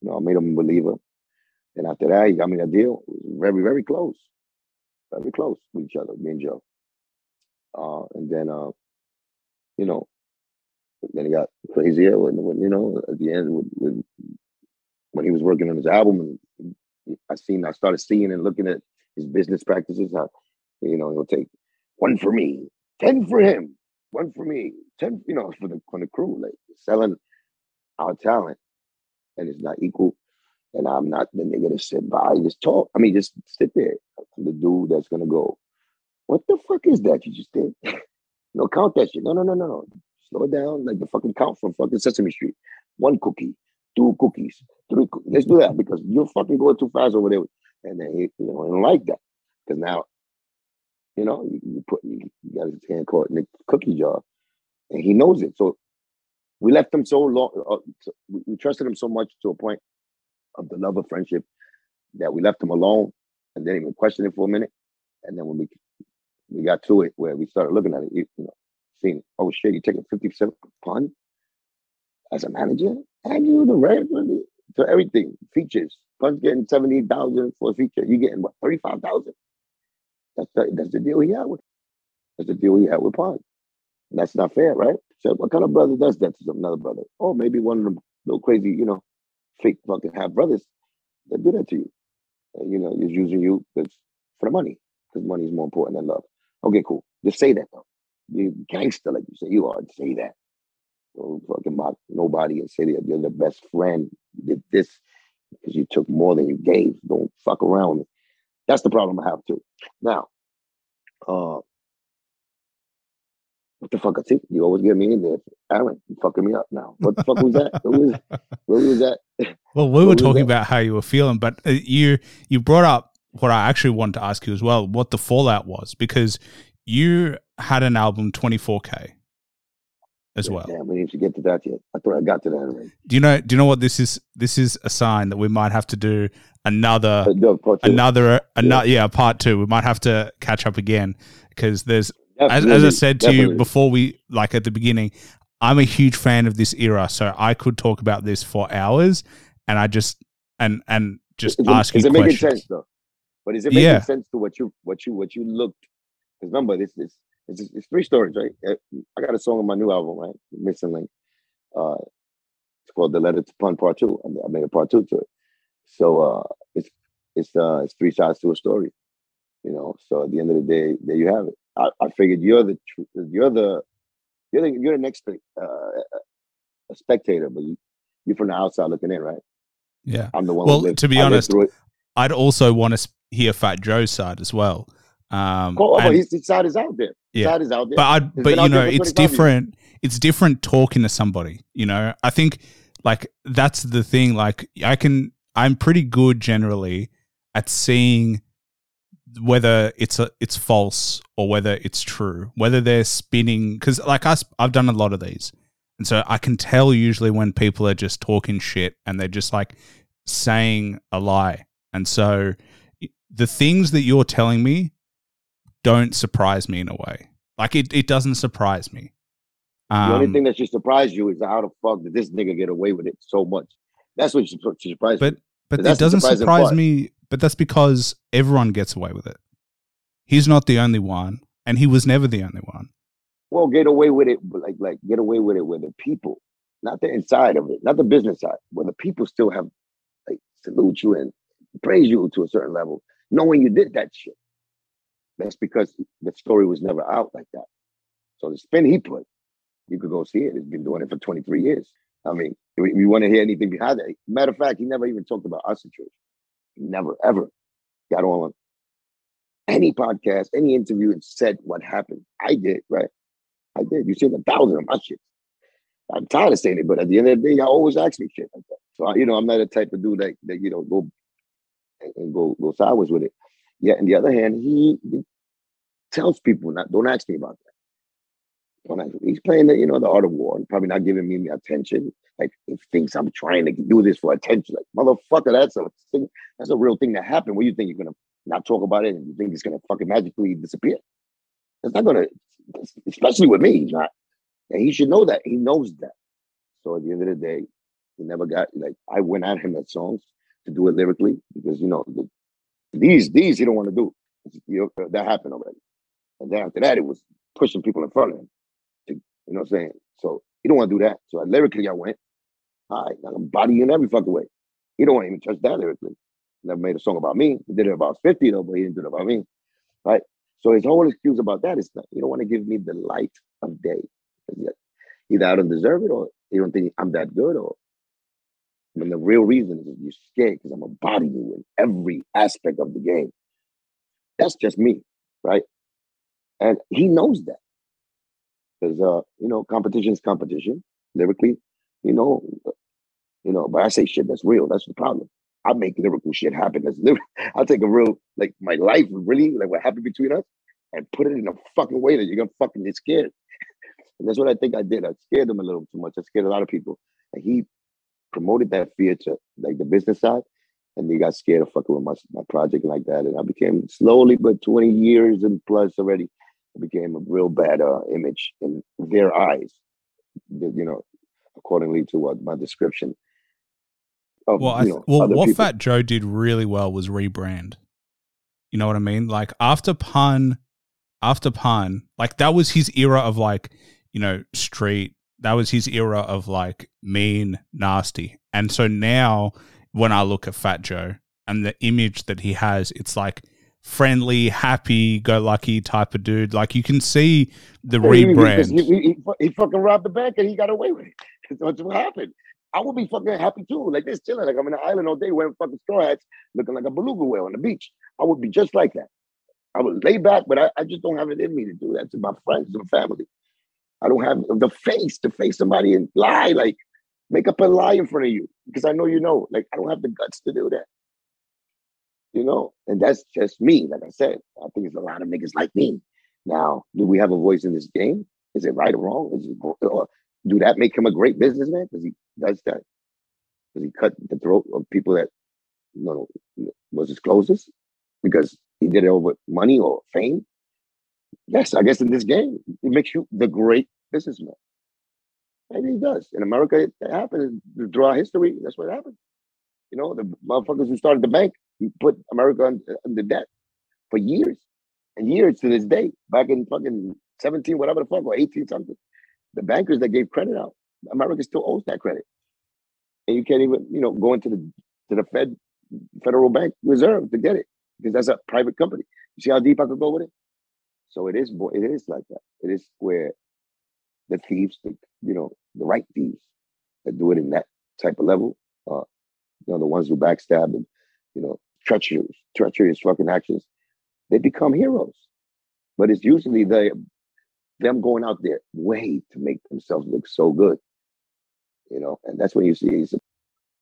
You know, I made him a believer. And after that, he got me a deal. Very, very close. Very close with each other, me and Joe. Uh, and then uh, you know, then he got crazier when, when you know, at the end when he was working on his album and I seen I started seeing and looking at his business practices, how you know, he'll take one for me, ten for him, one for me, ten, you know, for the for the crew, like selling our talent and it's not equal. And I'm not the nigga to sit by, just talk. I mean, just sit there. I'm the dude that's gonna go, what the fuck is that you just did? no, count that shit. No, no, no, no, no. Slow it down like the fucking count from fucking Sesame Street. One cookie, two cookies, three cookies. Let's do that because you're fucking going too fast over there. And then he, you know, don't like that. Because now, you know, you, you put you, you got his hand caught in the cookie jar. And he knows it. So we left him so long, uh, we, we trusted him so much to a point of the love of friendship that we left him alone and didn't even question it for a minute. And then when we we got to it where we started looking at it. You, know, seeing, oh shit, you're taking fifty percent pun as a manager, and you the red for everything features. Pun's getting seventy thousand for a feature. You're getting what thirty five thousand? That's the, that's the deal he had with. That's the deal he had with Pun. That's not fair, right? So what kind of brother does that to another brother? Oh, maybe one of them little crazy, you know, fake fucking half brothers that do that to you. And, you know, he's using you for the money, because money is more important than love. Okay, cool. Just say that though. You gangster, like you say you are. Say that. Don't fucking mock nobody and say that you're the best friend. You did this because you took more than you gave. Don't fuck around. That's the problem I have too. Now, uh, what the fuck? I think you always get me in there, Aaron. You fucking me up now. What the fuck was that? Who was, was that? Well, we What were talking about how you were feeling, but uh, you you brought up what I actually wanted to ask you as well, what the fallout was, because you had an album 24K as well. Damn, we need to get to that yet. I thought I got to that already. Do you know do you know what this is this is a sign that we might have to do another But no, part two. another another yeah, part 2. We might have to catch up again because there's as, as I said to you before we like at the beginning, I'm a huge fan of this era, so I could talk about this for hours, and I just and and just is it, ask is it making questions. sense though? But is it making Yeah. sense to what you what you what you looked? Because remember, this is it's, it's, three stories, right? Uh, I got a song on my new album, right? Missing Link. Uh, it's called "The Letter to Pun Part 2. I made a part two to it. So uh, it's it's uh, it's three sides to a story, you know. So at the end of the day, there you have it. I, I figured you're the you're the you're the you're the next uh, a spectator, but you, you're from the outside looking in, right? Yeah. I'm the one. Well, to be I honest. I'd also want to hear Fat Joe's side as well. Um, Oh, and- but his, his side is out there. His Yeah. side is out there. but I, but you know, it's 25 years. different. It's different talking to somebody. You know, I think like that's the thing. Like I can, I'm pretty good generally at seeing whether it's a it's false or whether it's true. Whether they're spinning because like us, I've done a lot of these, and so I can tell usually when people are just talking shit and they're just like saying a lie. And so the things that you're telling me don't surprise me in a way. Like it, it doesn't surprise me. the only Um, thing that should surprise you is how the fuck did this nigga get away with it so much? That's what should, should surprise But- you. but that's it doesn't surprise part. me. But that's because everyone gets away with it. He's not the only one, and he was never the only one. Well, get away with it, like like get away with it with the people, not the inside of it, not the business side, where the people still have like salute you and praise you to a certain level, knowing you did that shit. That's because the story was never out like that. So the spin he put, you could go see it. He's been doing it for 23 years. I mean, you want to hear anything behind that, matter of fact, he never even talked about us our situation. Never ever got on any podcast, any interview, and said what happened. I did, right? I did. You've seen a thousand of my shit. I'm tired of saying it, but at the end of the day, y'all always ask me shit like that. So I- you know, I'm not the type of dude that, that you know go and- go go sideways with it. Yet on the other hand, he tells people not don't ask me about that. Don't ask- he's playing the you know the art of war and probably not giving me the attention. Like he thinks I'm trying to do this for attention. Like motherfucker, that's a thing. That's a real thing that happened. What do you think you're gonna not talk about it and you think it's gonna fucking magically disappear? It's not gonna, especially with me. He's not, and he should know that. He knows that. So at the end of the day, he never got like I went at him at songs to do it lyrically because you know the, these these he don't want to do. You know, that happened already, and then after that it was pushing people in front of him. You know what I'm saying? So he don't want to do that. So lyrically, I went, all right, I'm gonna body in every fucking way. He don't want to even touch that lyrically. Never made a song about me. He did it about 50 though, but he didn't do it about me. Right? So his whole excuse about that is that you don't want to give me the light of day. Either I don't deserve it or you don't think I'm that good or I mean the real reason is you're scared because I'm gonna body you in every aspect of the game. That's just me, right? And he knows that. Because uh, you know, competition is competition. Lyrically, you know, you know, but I say shit that's real. That's the problem. I make lyrical shit happen. That's lyrical. I'll take a real, like my life, really, like what happened between us, and put it in a fucking way that you're gonna fucking get scared. And that's what I think I did. I scared them a little too much. I scared a lot of people. And he promoted that fear to like the business side, and they got scared of fucking with my, my project like that. And I became slowly, but 20 years and plus already, became a real bad uh, image in their eyes. You know, accordingly to what my description. Of, Well, th- know, well, what people. Fat Joe did really well was rebrand. You know what I mean? Like after pun, after pun, like that was his era of like, you know, street. That was his era of like mean, nasty. And so now when I look at Fat Joe and the image that he has, it's like friendly, happy, go lucky type of dude. Like you can see the he- he- rebrand. He, he, he, he fucking robbed the bank and he got away with it. That's what happened. I would be fucking happy too. Like this, chilling. Like I'm in the island all day wearing fucking straw hats, looking like a beluga whale on the beach. I would be just like that. I would lay back, but I, I just don't have it in me to do that to my friends and family. I don't have the face to face somebody and lie, like make up a lie in front of you because I know you know. Like I don't have the guts to do that. You know, and that's just me. Like I said, I think it's a lot of niggas like me. Now, do we have a voice in this game? Is it right or wrong? Is it, or do that make him a great businessman? Because he does that. Does he cut the throat of people that you know was his closest because he did it over money or fame? Yes, I guess in this game, it makes you the great businessman. Maybe he does. In America, it, happened. Throughout history, that's what happened. You know, the motherfuckers who started the bank put America under, debt for years and years to this day. Back in fucking 17, whatever the fuck, or 18 something. The bankers that gave credit out, America still owes that credit. And you can't even, you know, go into the to the Fed Federal Bank Reserve to get it because that's a private company. You see how deep I could go with it? So it is, it is like that. It is where the thieves, you know, the right thieves that do it in that type of level, uh, you know, the ones who backstab and, you know, treacherous, treacherous fucking actions, they become heroes. But it's usually they, them going out there way to make themselves look so good, you know, and that's when you see,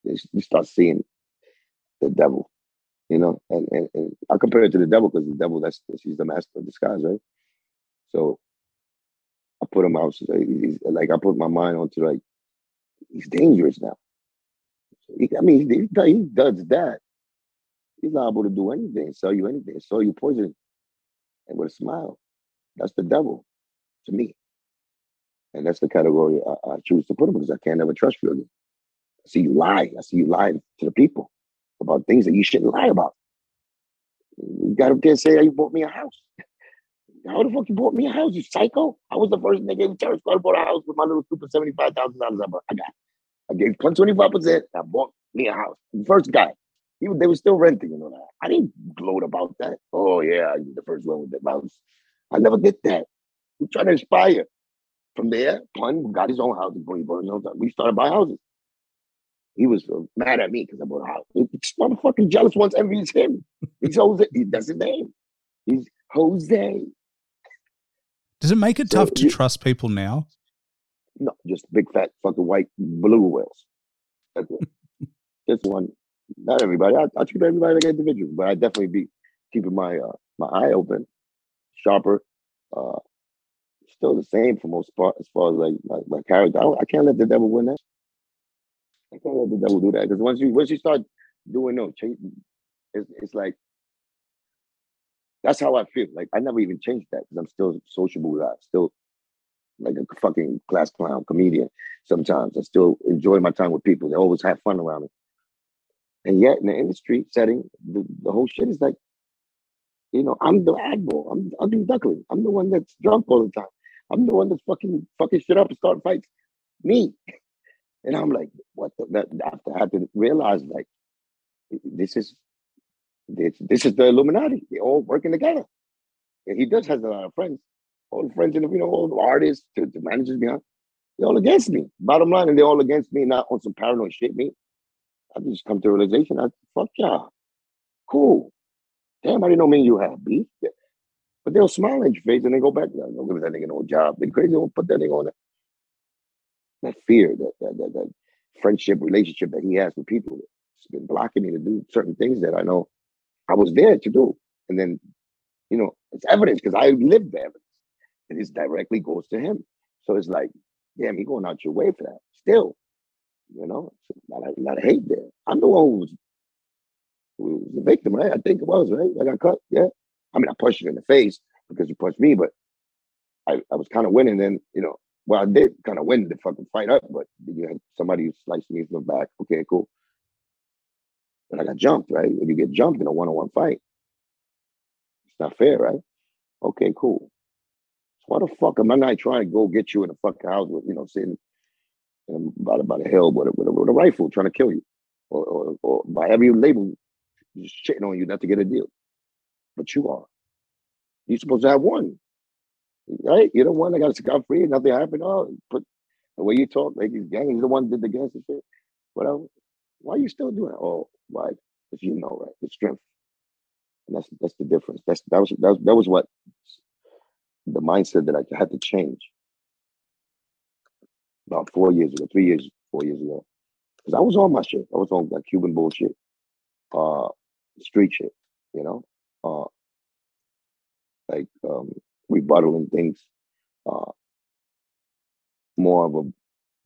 you start seeing the devil, you know, and, and, and I compare it to the devil because the devil, that's, she's the master of disguise, right? So I put him out, he's, like I put my mind onto like, he's dangerous now. I mean, he, he does that. He's liable to do anything, sell you anything, sell you poison, and with a smile. That's the devil to me. And that's the category I, I choose to put him because I can't ever trust you again. I see you lie. I see you lie to the people about things that you shouldn't lie about. You got up there and say, you bought me a house. How the fuck you bought me a house, you psycho? I was the first nigga in church I bought a house with my little stupid $75,000 I got. I gave 25%, I bought me a house. The first guy. He, they were still renting, you know that. I didn't gloat about that. Oh yeah, you the first one with the house. I never did that. I'm trying to inspire. From there, Pun got his own house before he bought his own house. We started buying houses. He was uh, mad at me because I bought a house. This motherfucking jealous ones envies him. He's Jose. He, that's his name. He's Jose. Does it make it So tough to you- trust people now? No, just big fat fucking white blue whales. That's it. just one. Not everybody. I, I treat everybody like individuals, but I definitely be keeping my uh, my eye open, sharper. Uh, still the same for most part as far as like my, my character. I, I can't let the devil win that. I can't let the devil do that because once you once you start doing no, change, it's, it's like that's how I feel. Like I never even changed that because I'm still sociable guy, still like a fucking class clown comedian. Sometimes I still enjoy my time with people. They always have fun around me. And yet in the industry setting, the, the whole shit is like, you know, I'm the oddball. I'm ugly duckling. I'm the one that's drunk all the time. I'm the one that's fucking fucking shit up and start fights. Me. And I'm like, what the that after I had to realize like this is this this is the Illuminati. They're all working together. And he does has a lot of friends. All the friends the, you know, all the artists, the, the managers behind, they're all against me. Bottom line, and they're all against me, not on some paranoid shit. Me, I just come to realization. I fuck y'all. Cool. Damn, I didn't know me and you had beef. Yeah. But they'll smile in your face and they go back. Don't give that nigga no job. They crazy. Don't put that nigga on that. That fear, that, that that that friendship relationship that he has with people, it's been blocking me to do certain things that I know I was there to do. And then, you know, it's evidence because I lived the evidence. And it directly goes to him. So it's like, damn, he going out your way for that. Still, you know, a lot of, a lot of hate there. I'm the one who was, who was the victim, right? I think it was, right? I got cut, yeah. I mean, I punched you in the face because you punched me, but I, I was kind of winning. Then you know, well, I did kind of win the fucking fight up, but you had somebody who sliced me from the back. Okay, cool. But I got jumped, right? When you get jumped in a one-on-one fight, it's not fair, right? Okay, cool. So why the fuck am I not trying to go get you in a fucking house with, you know, sitting um, about about a hill with a, with a, with a rifle trying to kill you, or, or, or by every label shitting on you not to get a deal, but you are. You're supposed to have one, right? You're the one that got scot free, nothing happened. Oh, but the way you talk, like these gangs, the one did the gangster shit. Whatever. Why are you still doing it? Oh, why? Because you know, right? The strength. And that's that's the difference. That's that was that was, that was what the mindset that I had to change about four years ago, three years, four years ago. Because I was on my shit. I was on that Cuban bullshit, uh, street shit, you know, uh, like um, rebuttaling things, uh, more of a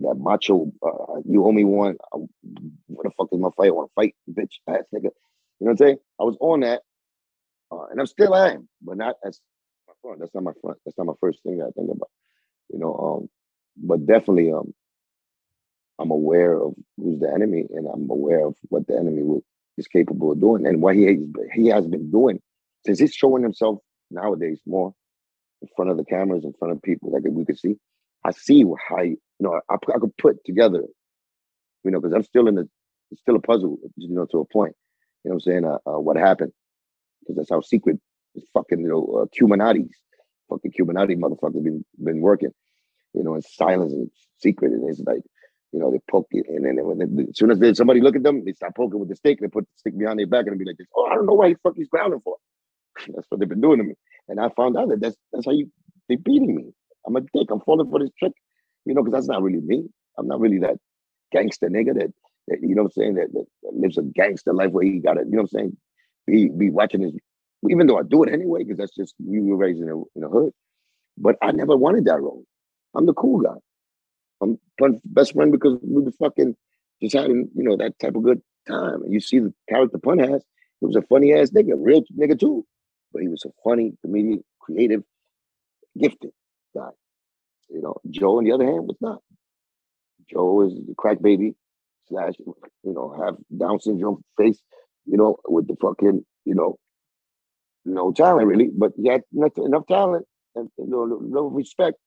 that macho. Uh, you owe me one. Uh, what the fuck is my fight? I want to fight, bitch, ass nigga. You know what I'm saying? I was on that, uh, and I'm still I am, but not as my front. That's not my front. That's not my first thing that I think about. You know, um, but definitely, um, I'm aware of who's the enemy, and I'm aware of what the enemy is capable of doing, and what he he has been doing since he's showing himself nowadays more in front of the cameras, in front of people like we could see. I see how you know I, I could put together, you know, because I'm still in the still a puzzle, you know, to a point. You know what I'm saying? Uh, uh, what happened? Because that's how secret fucking you know uh, Cuminati's fucking Cuminati motherfuckers been been working. You know, in silence and secret, and it's like you know, they poke it, and then when they, as soon as they, somebody look at them, they start poking with the stick. They put the stick behind their back and be like, "Oh, I don't know why the fuck he's grounding for." that's what they've been doing to me, and I found out that that's that's how you they beating me. I'm a dick. I'm falling for this trick, you know, because that's not really me. I'm not really that gangster nigga that, that you know what I'm saying that, that, lives a gangster life where he got to, you know what I'm saying, be be watching his. Even though I do it anyway, because that's just we were raised in a, in a hood, but I never wanted that role. I'm the cool guy. I'm best friend because we were fucking just having, you know, that type of good time. And you see the character Pun has, he was a funny ass nigga, real nigga too. But he was a funny, comedian, creative, gifted guy. You know, Joe on the other hand was not. Joe is the crack baby slash, you know, have Down syndrome face, you know, with the fucking, you know, no talent really, but he had enough, talent and no respect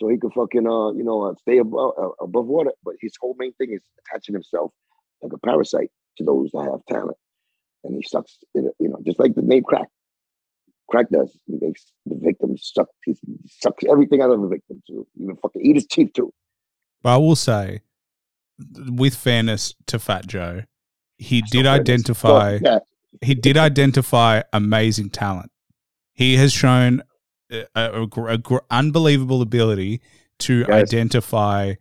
so he could fucking uh you know uh, stay above uh, above water. But his whole main thing is attaching himself like a parasite to those that have talent, and he sucks. You know, just like the name crack. Crack does. He makes the victim suck. He sucks everything out of the victim too. Even fucking eat his teeth too. But I will say, with fairness to Fat Joe, he did identify. That. he did identify amazing talent. He has shown a, a, a gr- unbelievable ability to Yes. identify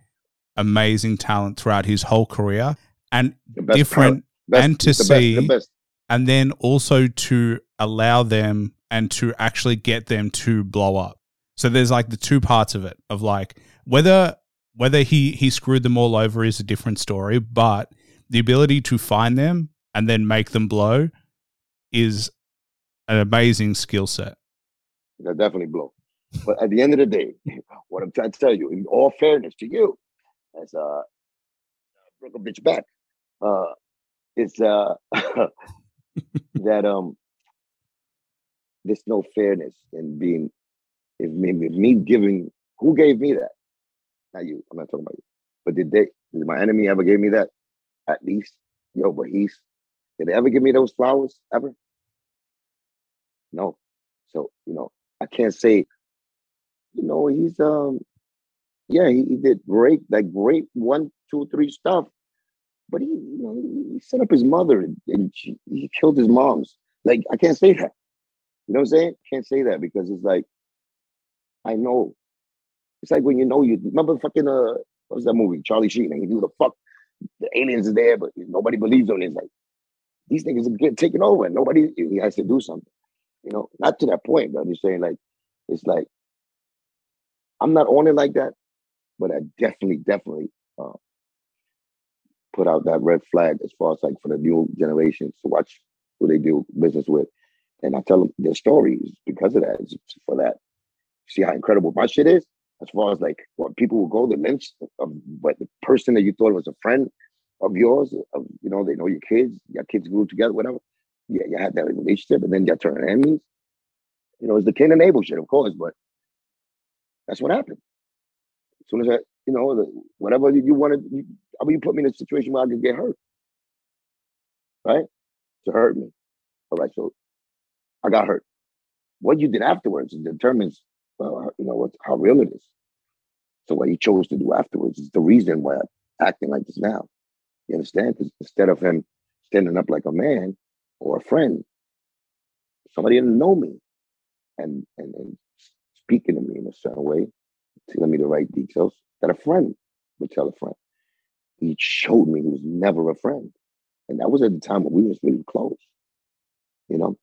amazing talent throughout his whole career and different and to best, see the best. and then also to allow them and to actually get them to blow up. So there's like the two parts of it of like whether whether he he screwed them all over is a different story, but the ability to find them and then make them blow is an amazing skill set. That definitely blow. But at the end of the day, what I'm trying to tell you, in all fairness to you, as uh broke a bitch back, uh it's uh that um there's no fairness in being if me, if me giving who gave me that? Not you. I'm not talking about you. But did they did my enemy ever give me that? At least. Yo, but he's did they ever give me those flowers ever? No. So, you know, I can't say, you know, he's um yeah, he, he did great, like great one, two, three stuff. But he, you know, he, he set up his mother and, she, he killed his mom's. Like, I can't say that. You know what I'm saying? Can't say that because it's like, I know. It's like when you know you remember fucking uh what was that movie? Charlie Sheen and he do the fuck the aliens are there, but nobody believes on it. It's like these niggas are getting taken over and nobody he has to do something. You know, not to that point, but I'm just saying like it's like I'm not on it like that, but I definitely, definitely uh, put out that red flag as far as like for the new generations to watch who they do business with. And I tell them their stories because of that, it's for that. See how incredible my shit is? As far as like what people will go, the lengths of but the person that you thought was a friend of yours, of you know, they know your kids, your kids grew together, whatever. Yeah, you had that relationship, and then you turned enemies. You know, it's the Cain and Abel shit, of course, but that's what happened. As soon as I, you know, the, whatever you wanted, you, I mean, you put me in a situation where I could get hurt, right? To hurt me. All right, so I got hurt. What you did afterwards determines, uh, you know, what how real it is. So what he chose to do afterwards is the reason why I'm acting like this now. You understand? Because instead of him standing up like a man or a friend, somebody didn't know me and, and, and speaking to me in a certain way, telling me the right details that a friend would tell a friend. He showed me he was never a friend. And that was at the time when we was really close, you know.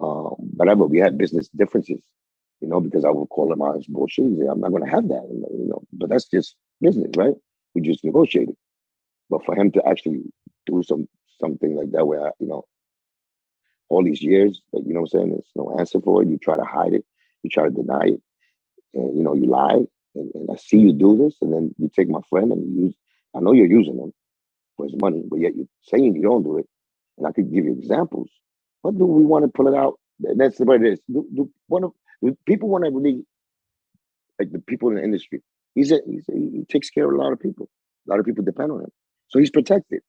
Um, whatever, we had business differences, you know, because I would call him out as bullshit. I'm not gonna have that, you know, but that's just business, right? We just negotiated. But for him to actually do some something like that where I, you know, all these years, like, you know what I'm saying, there's no answer for it. You try to hide it, you try to deny it, and you know, you lie. And, and I see you do this, and then you take my friend and use I know you're using him for his money, but yet you're saying you don't do it. And I could give you examples. What do we want to pull it out? That's what it is. Do, do, one of, do people want to really, like the people in the industry, he's a, he's a, he takes care of a lot of people. A lot of people depend on him. So he's protected.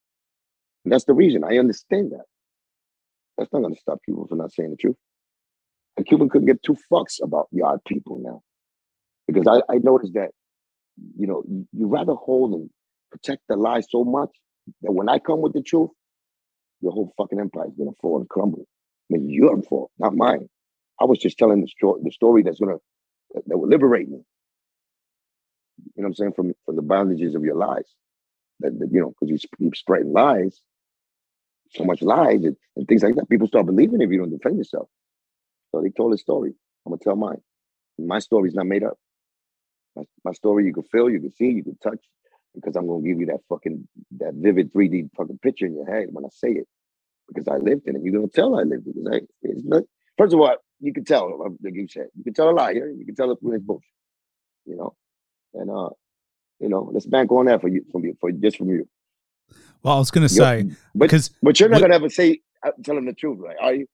And that's the reason. I understand that. That's not going to stop people from not saying the truth. And Cuban couldn't get two fucks about yard people now. Because I, I noticed that, you know, you, rather hold and protect the lie so much that when I come with the truth, your whole fucking empire is gonna fall and crumble. I mean, your fault, not mine. I was just telling the story, the story that's gonna that, that will liberate me. You know what I'm saying? From from the bondages of your lies. That, that you know, because you keep spreading lies, so much lies and, and things like that. People start believing if you don't defend yourself. So they told a story. I'm gonna tell mine. My story's not made up. My, my story you can feel, you can see, you can touch, because I'm gonna give you that fucking that vivid 3D fucking picture in your head when I say it. Because I lived in it. You're gonna tell I lived it. Because I, it's not, first of all, you can tell, like you said, you can tell a liar, you can tell it when it's bullshit. You know? And uh, you know, let's bank on that for you from you for just from you. Well, I was gonna say but, because but you're not gonna ever say uh, tell him the truth, right? Are you?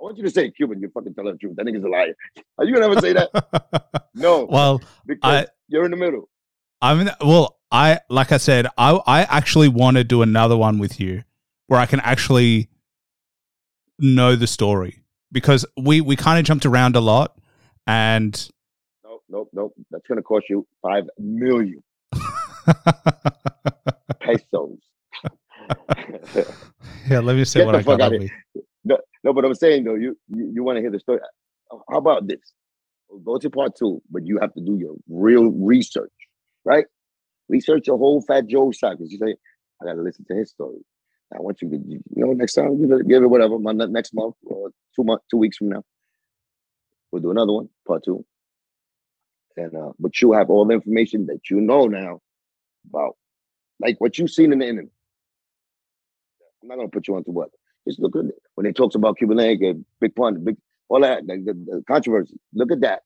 I want you to say Cuban, you're fucking telling the truth. That nigga's a liar. Are you gonna ever say that? No. well, because I you're in the middle. I mean, well, I like I said, I I actually want to do another one with you where I can actually know the story because we we kind of jumped around a lot, and Nope, nope, nope. That's gonna cost you five million pesos. yeah, let me say Get what I got. here. me. no, no, but I'm saying though, you you, you want to hear the story. How about this? Go to part two, but you have to do your real research, right? Research your whole Fat Joe side because you say, I gotta listen to his story. I want you to, you know, next time give it, give it whatever, my next month or two months, two weeks from now, we'll do another one, part two. And uh, but you have all the information that you know now about, like what you've seen in the internet. I'm not gonna put you onto what. Just look at when they talks about Cuban Link and Big Pun, Big all that, like the, the controversy. Look at that.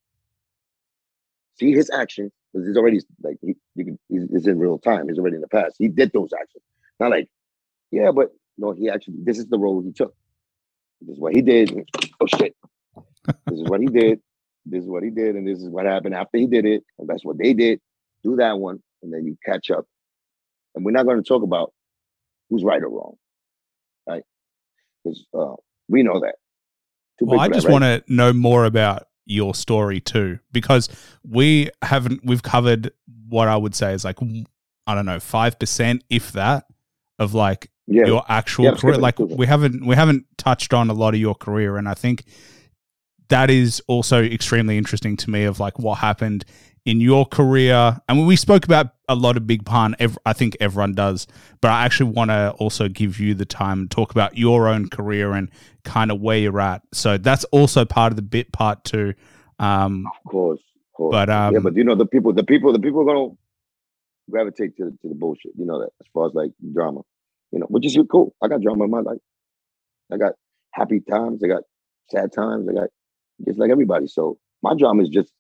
See his actions because he's already like he, you can, he's, he's in real time. He's already in the past. He did those actions. Not like, yeah, but no, he actually. This is the role he took. This is what he did. Oh shit. this is what he did. This is what he did, and this is what happened after he did it. And that's what they did. Do that one, and then you catch up. And we're not going to talk about who's right or wrong? Because uh, we know that. Too Well, I just right? want to know more about your story too, because we haven't we've covered what I would say is like I don't know five percent, if that, of like Yeah. your actual Yeah, career. Like we haven't we haven't touched on a lot of your career, and I think that is also extremely interesting to me of like what happened in your career. And we spoke about a lot of Big Pun. Ev- I think everyone does, but I actually want to also give you the time and talk about your own career and kind of where you're at. So that's also part of the bit part two. Um, Of course, of course. But, um, yeah, but you know the people, the people, the people are gonna gravitate to to the bullshit. You know that as far as like drama, you know, which is cool. I got drama in my life. I got happy times. I got sad times. I got just like everybody. So my drama is just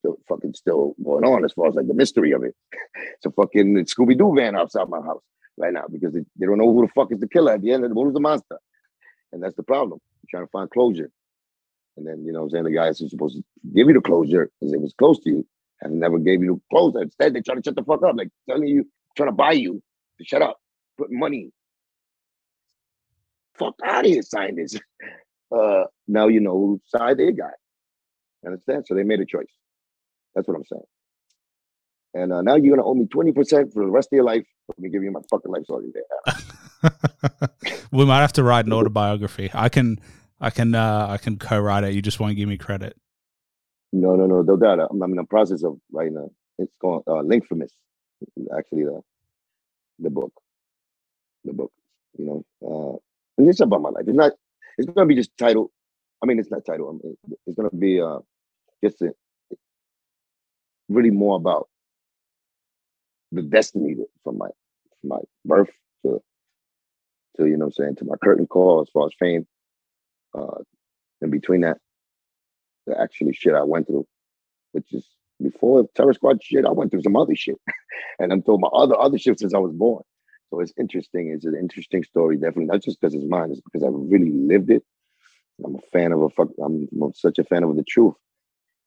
still fucking still going on as far as like the mystery of it. it's a fucking Scooby Doo van outside my house right now because they, they don't know who the fuck is the killer at the end of the who's the monster, and that's the problem. You're trying to find closure, and then you know, I'm saying the guys who's supposed to give you the closure because it was close to you and never gave you the closure. Instead, they try to shut the fuck up, like telling you, trying to buy you to shut up, put money. Fuck out of here, scientists. Uh, now you know whose side they got. Understand? So they made a choice. That's what I'm saying. And uh, now you're gonna owe me twenty percent for the rest of your life. Let me give you my fucking life story there. we might have to write an autobiography. I can, I can, uh, I can co-write it. You just won't give me credit. No, no, no, no doubt. I'm, I'm in the process of writing a. It's called uh, Linkfamous. Actually, the the book, the book. You know, uh, and it's about my life. It's not. It's gonna be just title. I mean, it's not title. I mean, it's gonna be uh, just a, really more about the destiny from my from my birth to to you know I'm saying to my curtain call as far as fame. Uh, in between that, the actually shit I went through, which is before Terror Squad shit, I went through some other shit, and I'm told my other other shit since I was born. So it's interesting. It's an interesting story, definitely not just because it's mine, it's because I really lived it. I'm a fan of a fuck. I'm, such a fan of the truth.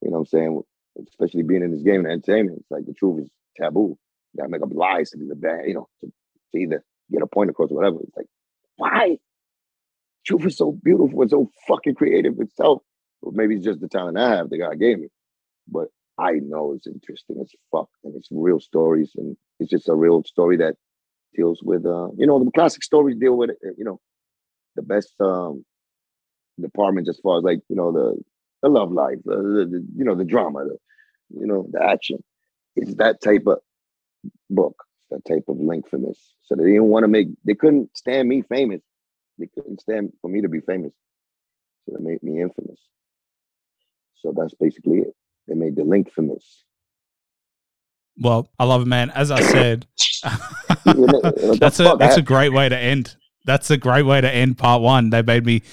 You know what I'm saying? Especially being in this game of entertainment, it's like the truth is taboo. You gotta make up lies to be the bad, you know, to, to either get a point across or whatever. It's like, why? Truth is so beautiful and so fucking creative itself. Or maybe it's just the talent I have, that God gave me. But I know it's interesting as fuck and it's real stories and it's just a real story that deals with uh, you know, the classic stories deal with uh, you know, the best um departments as far as like, you know, the the love life, the, the, the you know, the drama, the you know, the action. It's that type of book, that type of linkfamous. So they didn't want to make they couldn't stand me famous. They couldn't stand for me to be famous. So they made me infamous. So that's basically it. They made the link famous. Well, I love it, man. As I said, You know, what the that's a that's a great way to end. That's a great way to end part one. They made me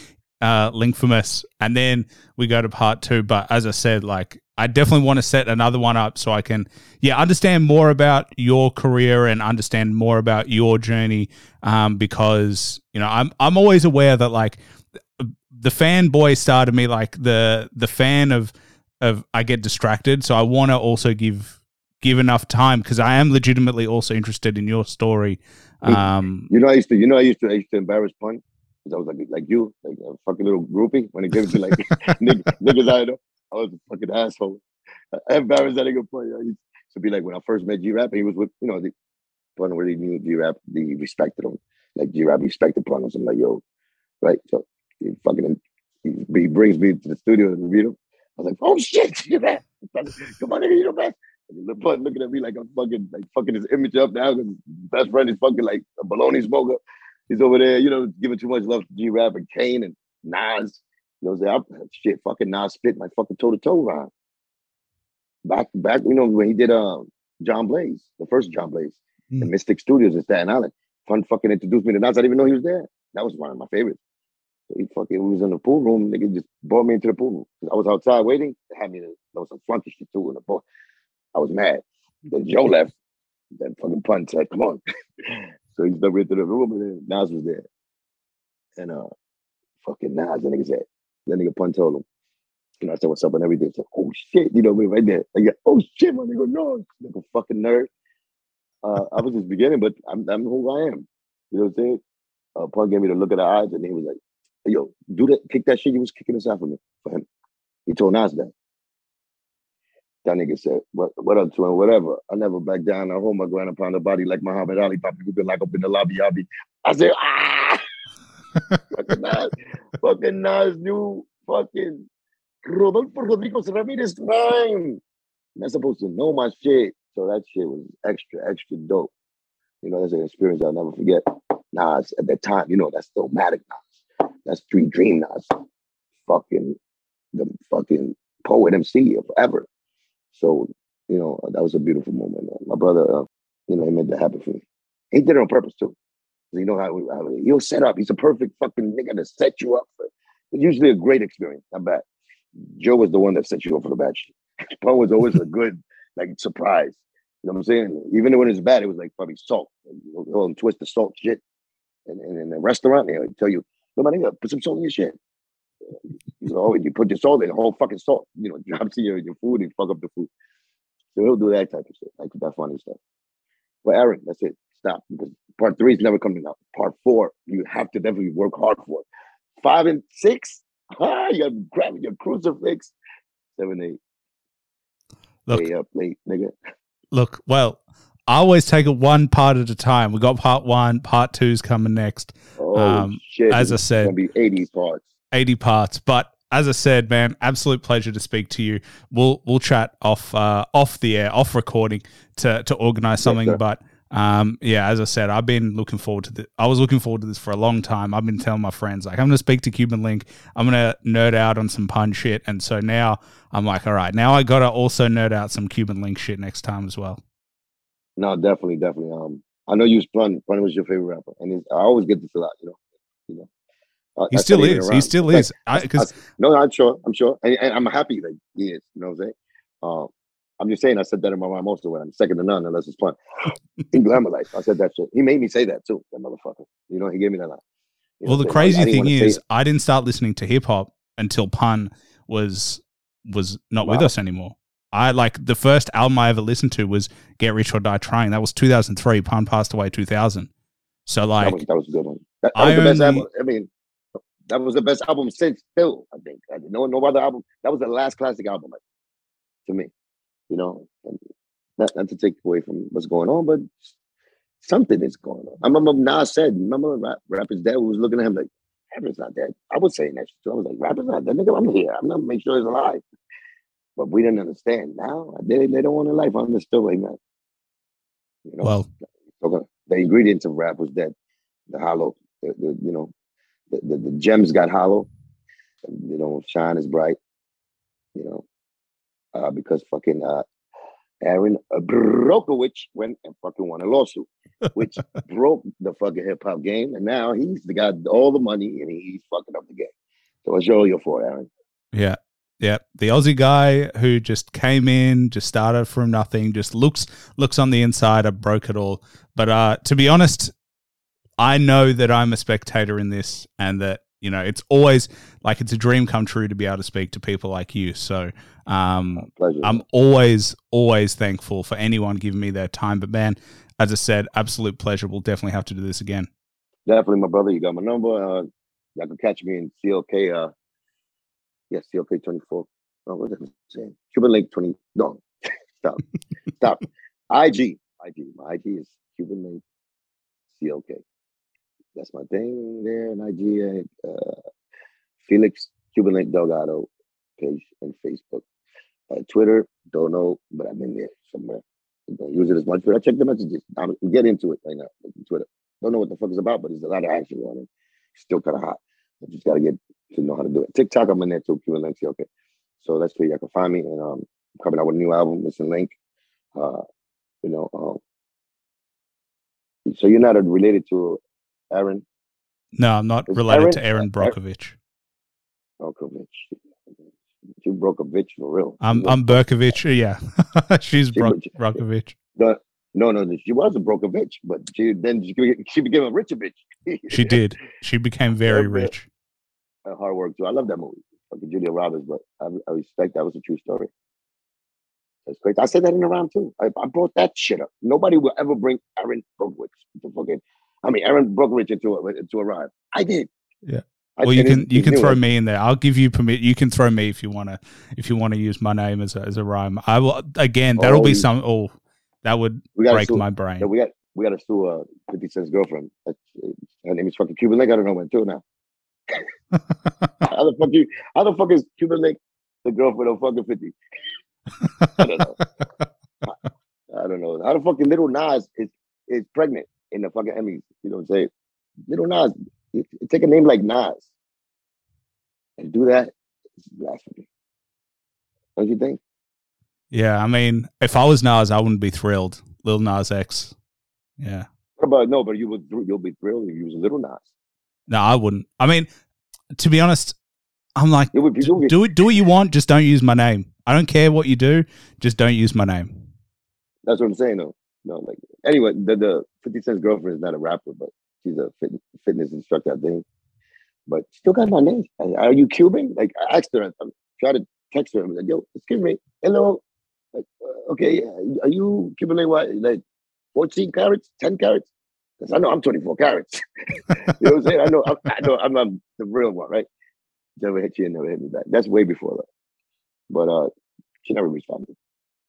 uh linkfamous, and then we go to part two. But as I said, like I definitely want to set another one up so I can, yeah, understand more about your career and understand more about your journey. Um, because you know, I'm I'm always aware that like the fanboy started me like the the fan of of I get distracted. So I want to also give give enough time because I am legitimately also interested in your story. Um, You know, I used to, you know, I used to, I used to embarrass pun because I was like, like you, like a fucking little groupie when it gives you like niggas, niggas I know. I was a fucking asshole. I embarrassed that nigga pun. I used to be like when I first met G Rap, he was with, you know, the pun really knew G Rap, he respected him. Like G Rap respected pun. So I'm like, yo, right? So he fucking, he, he brings me to the studio and meet him. I was like, oh shit, G Rap, come on, nigga, you know, man. The pun looking at me like I'm fucking, like fucking his image up now because best friend is fucking like a baloney smoker. He's over there, you know, giving too much love to G Rap and Kane and Nas. You know, I'm saying? Shit, fucking Nas spit my fucking toe to toe rhyme. Back, back, you know, when he did uh, John Blaze, the first John Blaze, the Mm. Mystic Studios in Staten Island. Pun fucking introduced me to Nas. I didn't even know he was there. That was one of my favorites. So he fucking we was in the pool room. Nigga just brought me into the pool room. I was outside waiting. They had me. There was some flunky shit too in the pool. I was mad. Then Joe left. Then fucking pun said, "Come on." so he stuck me into the room, and then Nas was there. And uh, fucking Nas, the nigga said, the nigga pun told him, you know, I said, "What's up?" and everything. Said, "Oh shit," you know, me right there. I got, "Oh shit," my nigga, no, like a fucking nerd. Uh, I was just beginning, but I'm, I'm who I am. You know what I'm saying? Uh, Pun gave me the look of the eyes, and he was like, "Yo, do that, kick that shit you was kicking aside for me, for him." He told Nas that. That nigga said, "What, what up to him? Whatever. I never back down. I hold my ground upon the body like Muhammad Ali. Papa, you been like up in the lobby, I be." I said, "Ah." fucking Nas, fucking Nas knew fucking Rodolfo Rodriguez Ramirez rhyme. Not supposed to know my shit. So that shit was extra, extra dope. You know, that's an experience I'll never forget. Nas at that time, you know, that's Stillmatic Nas. That's Street Dream Nas. Fucking the fucking poet MC of forever. So, you know, that was a beautiful moment. My brother, uh, you know, he made that happen for me. He did it on purpose too. You know how, how he'll set up. He's a perfect fucking nigga to set you up for. It's usually a great experience. Not bad. Joe was the one that set you up for the bad shit. Pun was always a good like surprise. You know what I'm saying? Even when it's bad, it was like probably salt. Them twist the salt shit. And, and in the restaurant, they would tell you, no, my nigga, put some salt in your shit. You know, you put your salt in, the whole fucking salt, you know, drops in your, your food and fuck up the food. So he'll do that type of shit, like that funny stuff. But Aaron, that's it. Stop. Because part three is never coming out. Part four, you have to definitely work hard for it. Five and six, ah, you gotta grab your crucifix. Seven, eight. Look, Stay up late, nigga. look, well, I always take it one part at a time. We got part one, part two's coming next. Oh Um, shit. as I said, it's gonna be 80 parts. 80 parts. But as I said, man, absolute pleasure to speak to you. We'll we'll chat off uh, off the air, off recording to to organize something. but um, yeah, as I said, I've been looking forward to this. I was looking forward to this for a long time. I've been telling my friends like I'm going to speak to Cuban Link. I'm going to nerd out on some pun shit, and so now I'm like, all right, now I got to also nerd out some Cuban Link shit next time as well. No, definitely, definitely. Um, I know you was Spun. Spun was your favorite rapper, and I always get this a lot. You know, you know. I- He still is. He still Like, is. Because No, I'm sure. I'm sure, and, and I'm happy that he is. You know what I'm saying? Um, I'm just saying. I said that in my mind most of the. I'm second to none unless it's Pun. in Glamour Life, I said that shit. He made me say that too. That motherfucker. You know, he gave me that line. You well, the what I'm saying? crazy I- I thing is. I didn't start listening to hip hop until Pun was was not with us anymore. I like the first album I ever listened to was Get Rich or Die Trying. That was 2003. Pun passed away 2000. So that like, was that was a good one. That, that I was the best only- album. I mean, that was the best album since still. I think. I, no, no other album. That was the last classic album like, to me. You know, and not, not to take away from what's going on, but something is going on. I remember Nas said, remember rap, rapper's dad was looking at him like, rapper's not dead. I was saying that shit too. I was like, rapper's not dead. Nigga, I'm here. I'm gonna make sure he's alive. But we didn't understand. Now they, they don't want a life. I understood what he meant. You know, well, the, ingredients of rap was that the hollow, the, the you know, the, the, the gems got hollow, and, you know, shine as bright, you know, uh, because fucking uh, Erin Brockovich went and fucking won a lawsuit, which broke the fucking hip hop game, and now he's the got all the money and he's fucking up the game. So what's your your for, Aaron? yeah, yeah, the Aussie guy who just came in, just started from nothing, just looks looks on the inside. I broke it all. But uh, to be honest, I know that I'm a spectator in this, and that you know it's always like it's a dream come true to be able to speak to people like you. So um, Pleasure. I'm always, always thankful for anyone giving me their time. But man, as I said, absolute pleasure. We'll definitely have to do this again. Definitely, my brother. You got my number. Uh, y'all can catch me in CLK. Uh, yeah, CLK twenty four. Oh, what was I saying? Cuban Link twenty. No, stop, stop. IG, IG. My IG is Cuban Link CLK. That's my thing there. And IG, uh, Felix Cuban Link Delgado page and Facebook. Uh, Twitter, don't know, but I've been there somewhere. Don't use it as much, but I check the messages. I'm get into it right now. Twitter. Don't know what the fuck is about, but there's a lot of action on it. Still kind of hot. I just gotta get to know how to do it. TikTok, I'm in there too. And Link, okay. So that's where y'all can find me. And um, I'm coming out with a new album. It's a link. Uh, you know. Um, so you're not related to Aaron No, I'm not Is related Aaron- to Erin Brockovich. Brockovich. You broke a bitch for real. I'm I'm Berkovich. Yeah, she's She- Bro- Brockovich. the, no, no, she was a Brockovich, but she then she, she became a richer bitch. She did. She became very rich. Uh, hard work too. I love that movie. Fucking Julia Roberts, but I, I respect that was a true story. That's great. I said that in the round too. I, I brought that shit up. Nobody will ever bring Erin Brockovich to fucking. I mean, Erin Brockovich into a into a rhyme. I did. Yeah. I, Well, you can you can throw me in there. I'll give you permit. You can throw me if you want to if you want to use my name as a, as a rhyme. I will again. That'll Oh, be some. Oh, that would break sue- my brain. Yeah, we got we got to sue uh, Fifty Cent's girlfriend. Her name is fucking Cuban Link. I don't know when too now. how the fuck you? How the fuck is Cuban Link the girlfriend of fucking Fifty? I don't know. I don't know. How the fucking little Nas is is pregnant in the fucking Emmys? You know what I'm saying? Little Nas, take a name like Nas and do that. It's blasphemy. Don't you think? yeah, I mean, if I was Nas, I wouldn't be thrilled. Lil Nas X. Yeah. But no, but you would you'll be thrilled if you was a little Nas. No, I wouldn't. I mean, to be honest, I'm like, It would be d- do it. Do what you want. Just don't use my name. I don't care what you do, just don't use my name. That's what I'm saying though. No, like anyway, the the 50 Cent's girlfriend is not a rapper, but she's a fit, fitness instructor, I think. But still got my name. Are you Cuban? Like I asked her, I tried to text her. I'm like, yo, excuse me, hello. Like, uh, okay, are you Cuban like what? Like 14 carats, 10 carats? Because I know I'm 24 carats. you know what I'm saying? I know I'm, I know I'm, I'm the real one, right? Never hit you and never hit me back. That's way before that. But uh she never responded.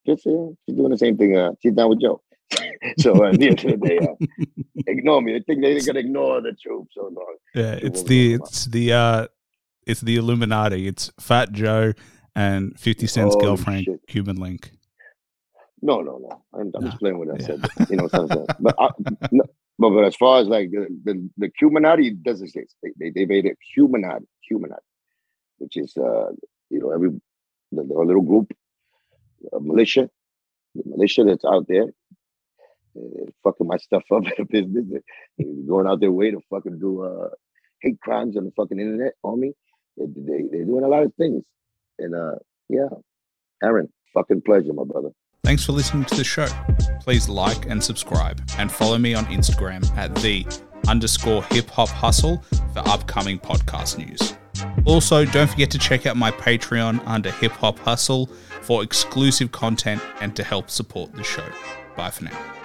Just uh, she's doing the same thing. Uh, she's down with Joe. so uh, at the end of the day, uh, ignore me. I think they're gonna ignore the truth. So no. Yeah, it's the it's the uh it's the Illuminati. It's Fat Joe and 50 Cent's Holy girlfriend, shit. Cuban Link. No, no, no. I'm, I'm No. just playing with that. Yeah. said, you know, but, I, no, but but as far as like the the, the Cuminati doesn't exist. They, they they made it Cuminati, Cuminati, which is uh you know every the, the little group, a militia, the militia that's out there. Fucking my stuff up in the business, going out their way to fucking do uh, hate crimes on the fucking internet on me. They, they, they're doing a lot of things, and uh, yeah, Aaron, fucking pleasure, my brother. Thanks for listening to the show. Please like and subscribe and follow me on Instagram at the underscore hip hop hustle for upcoming podcast news. Also, don't forget to check out my Patreon under Hip Hop Hustle for exclusive content and to help support the show. Bye for now.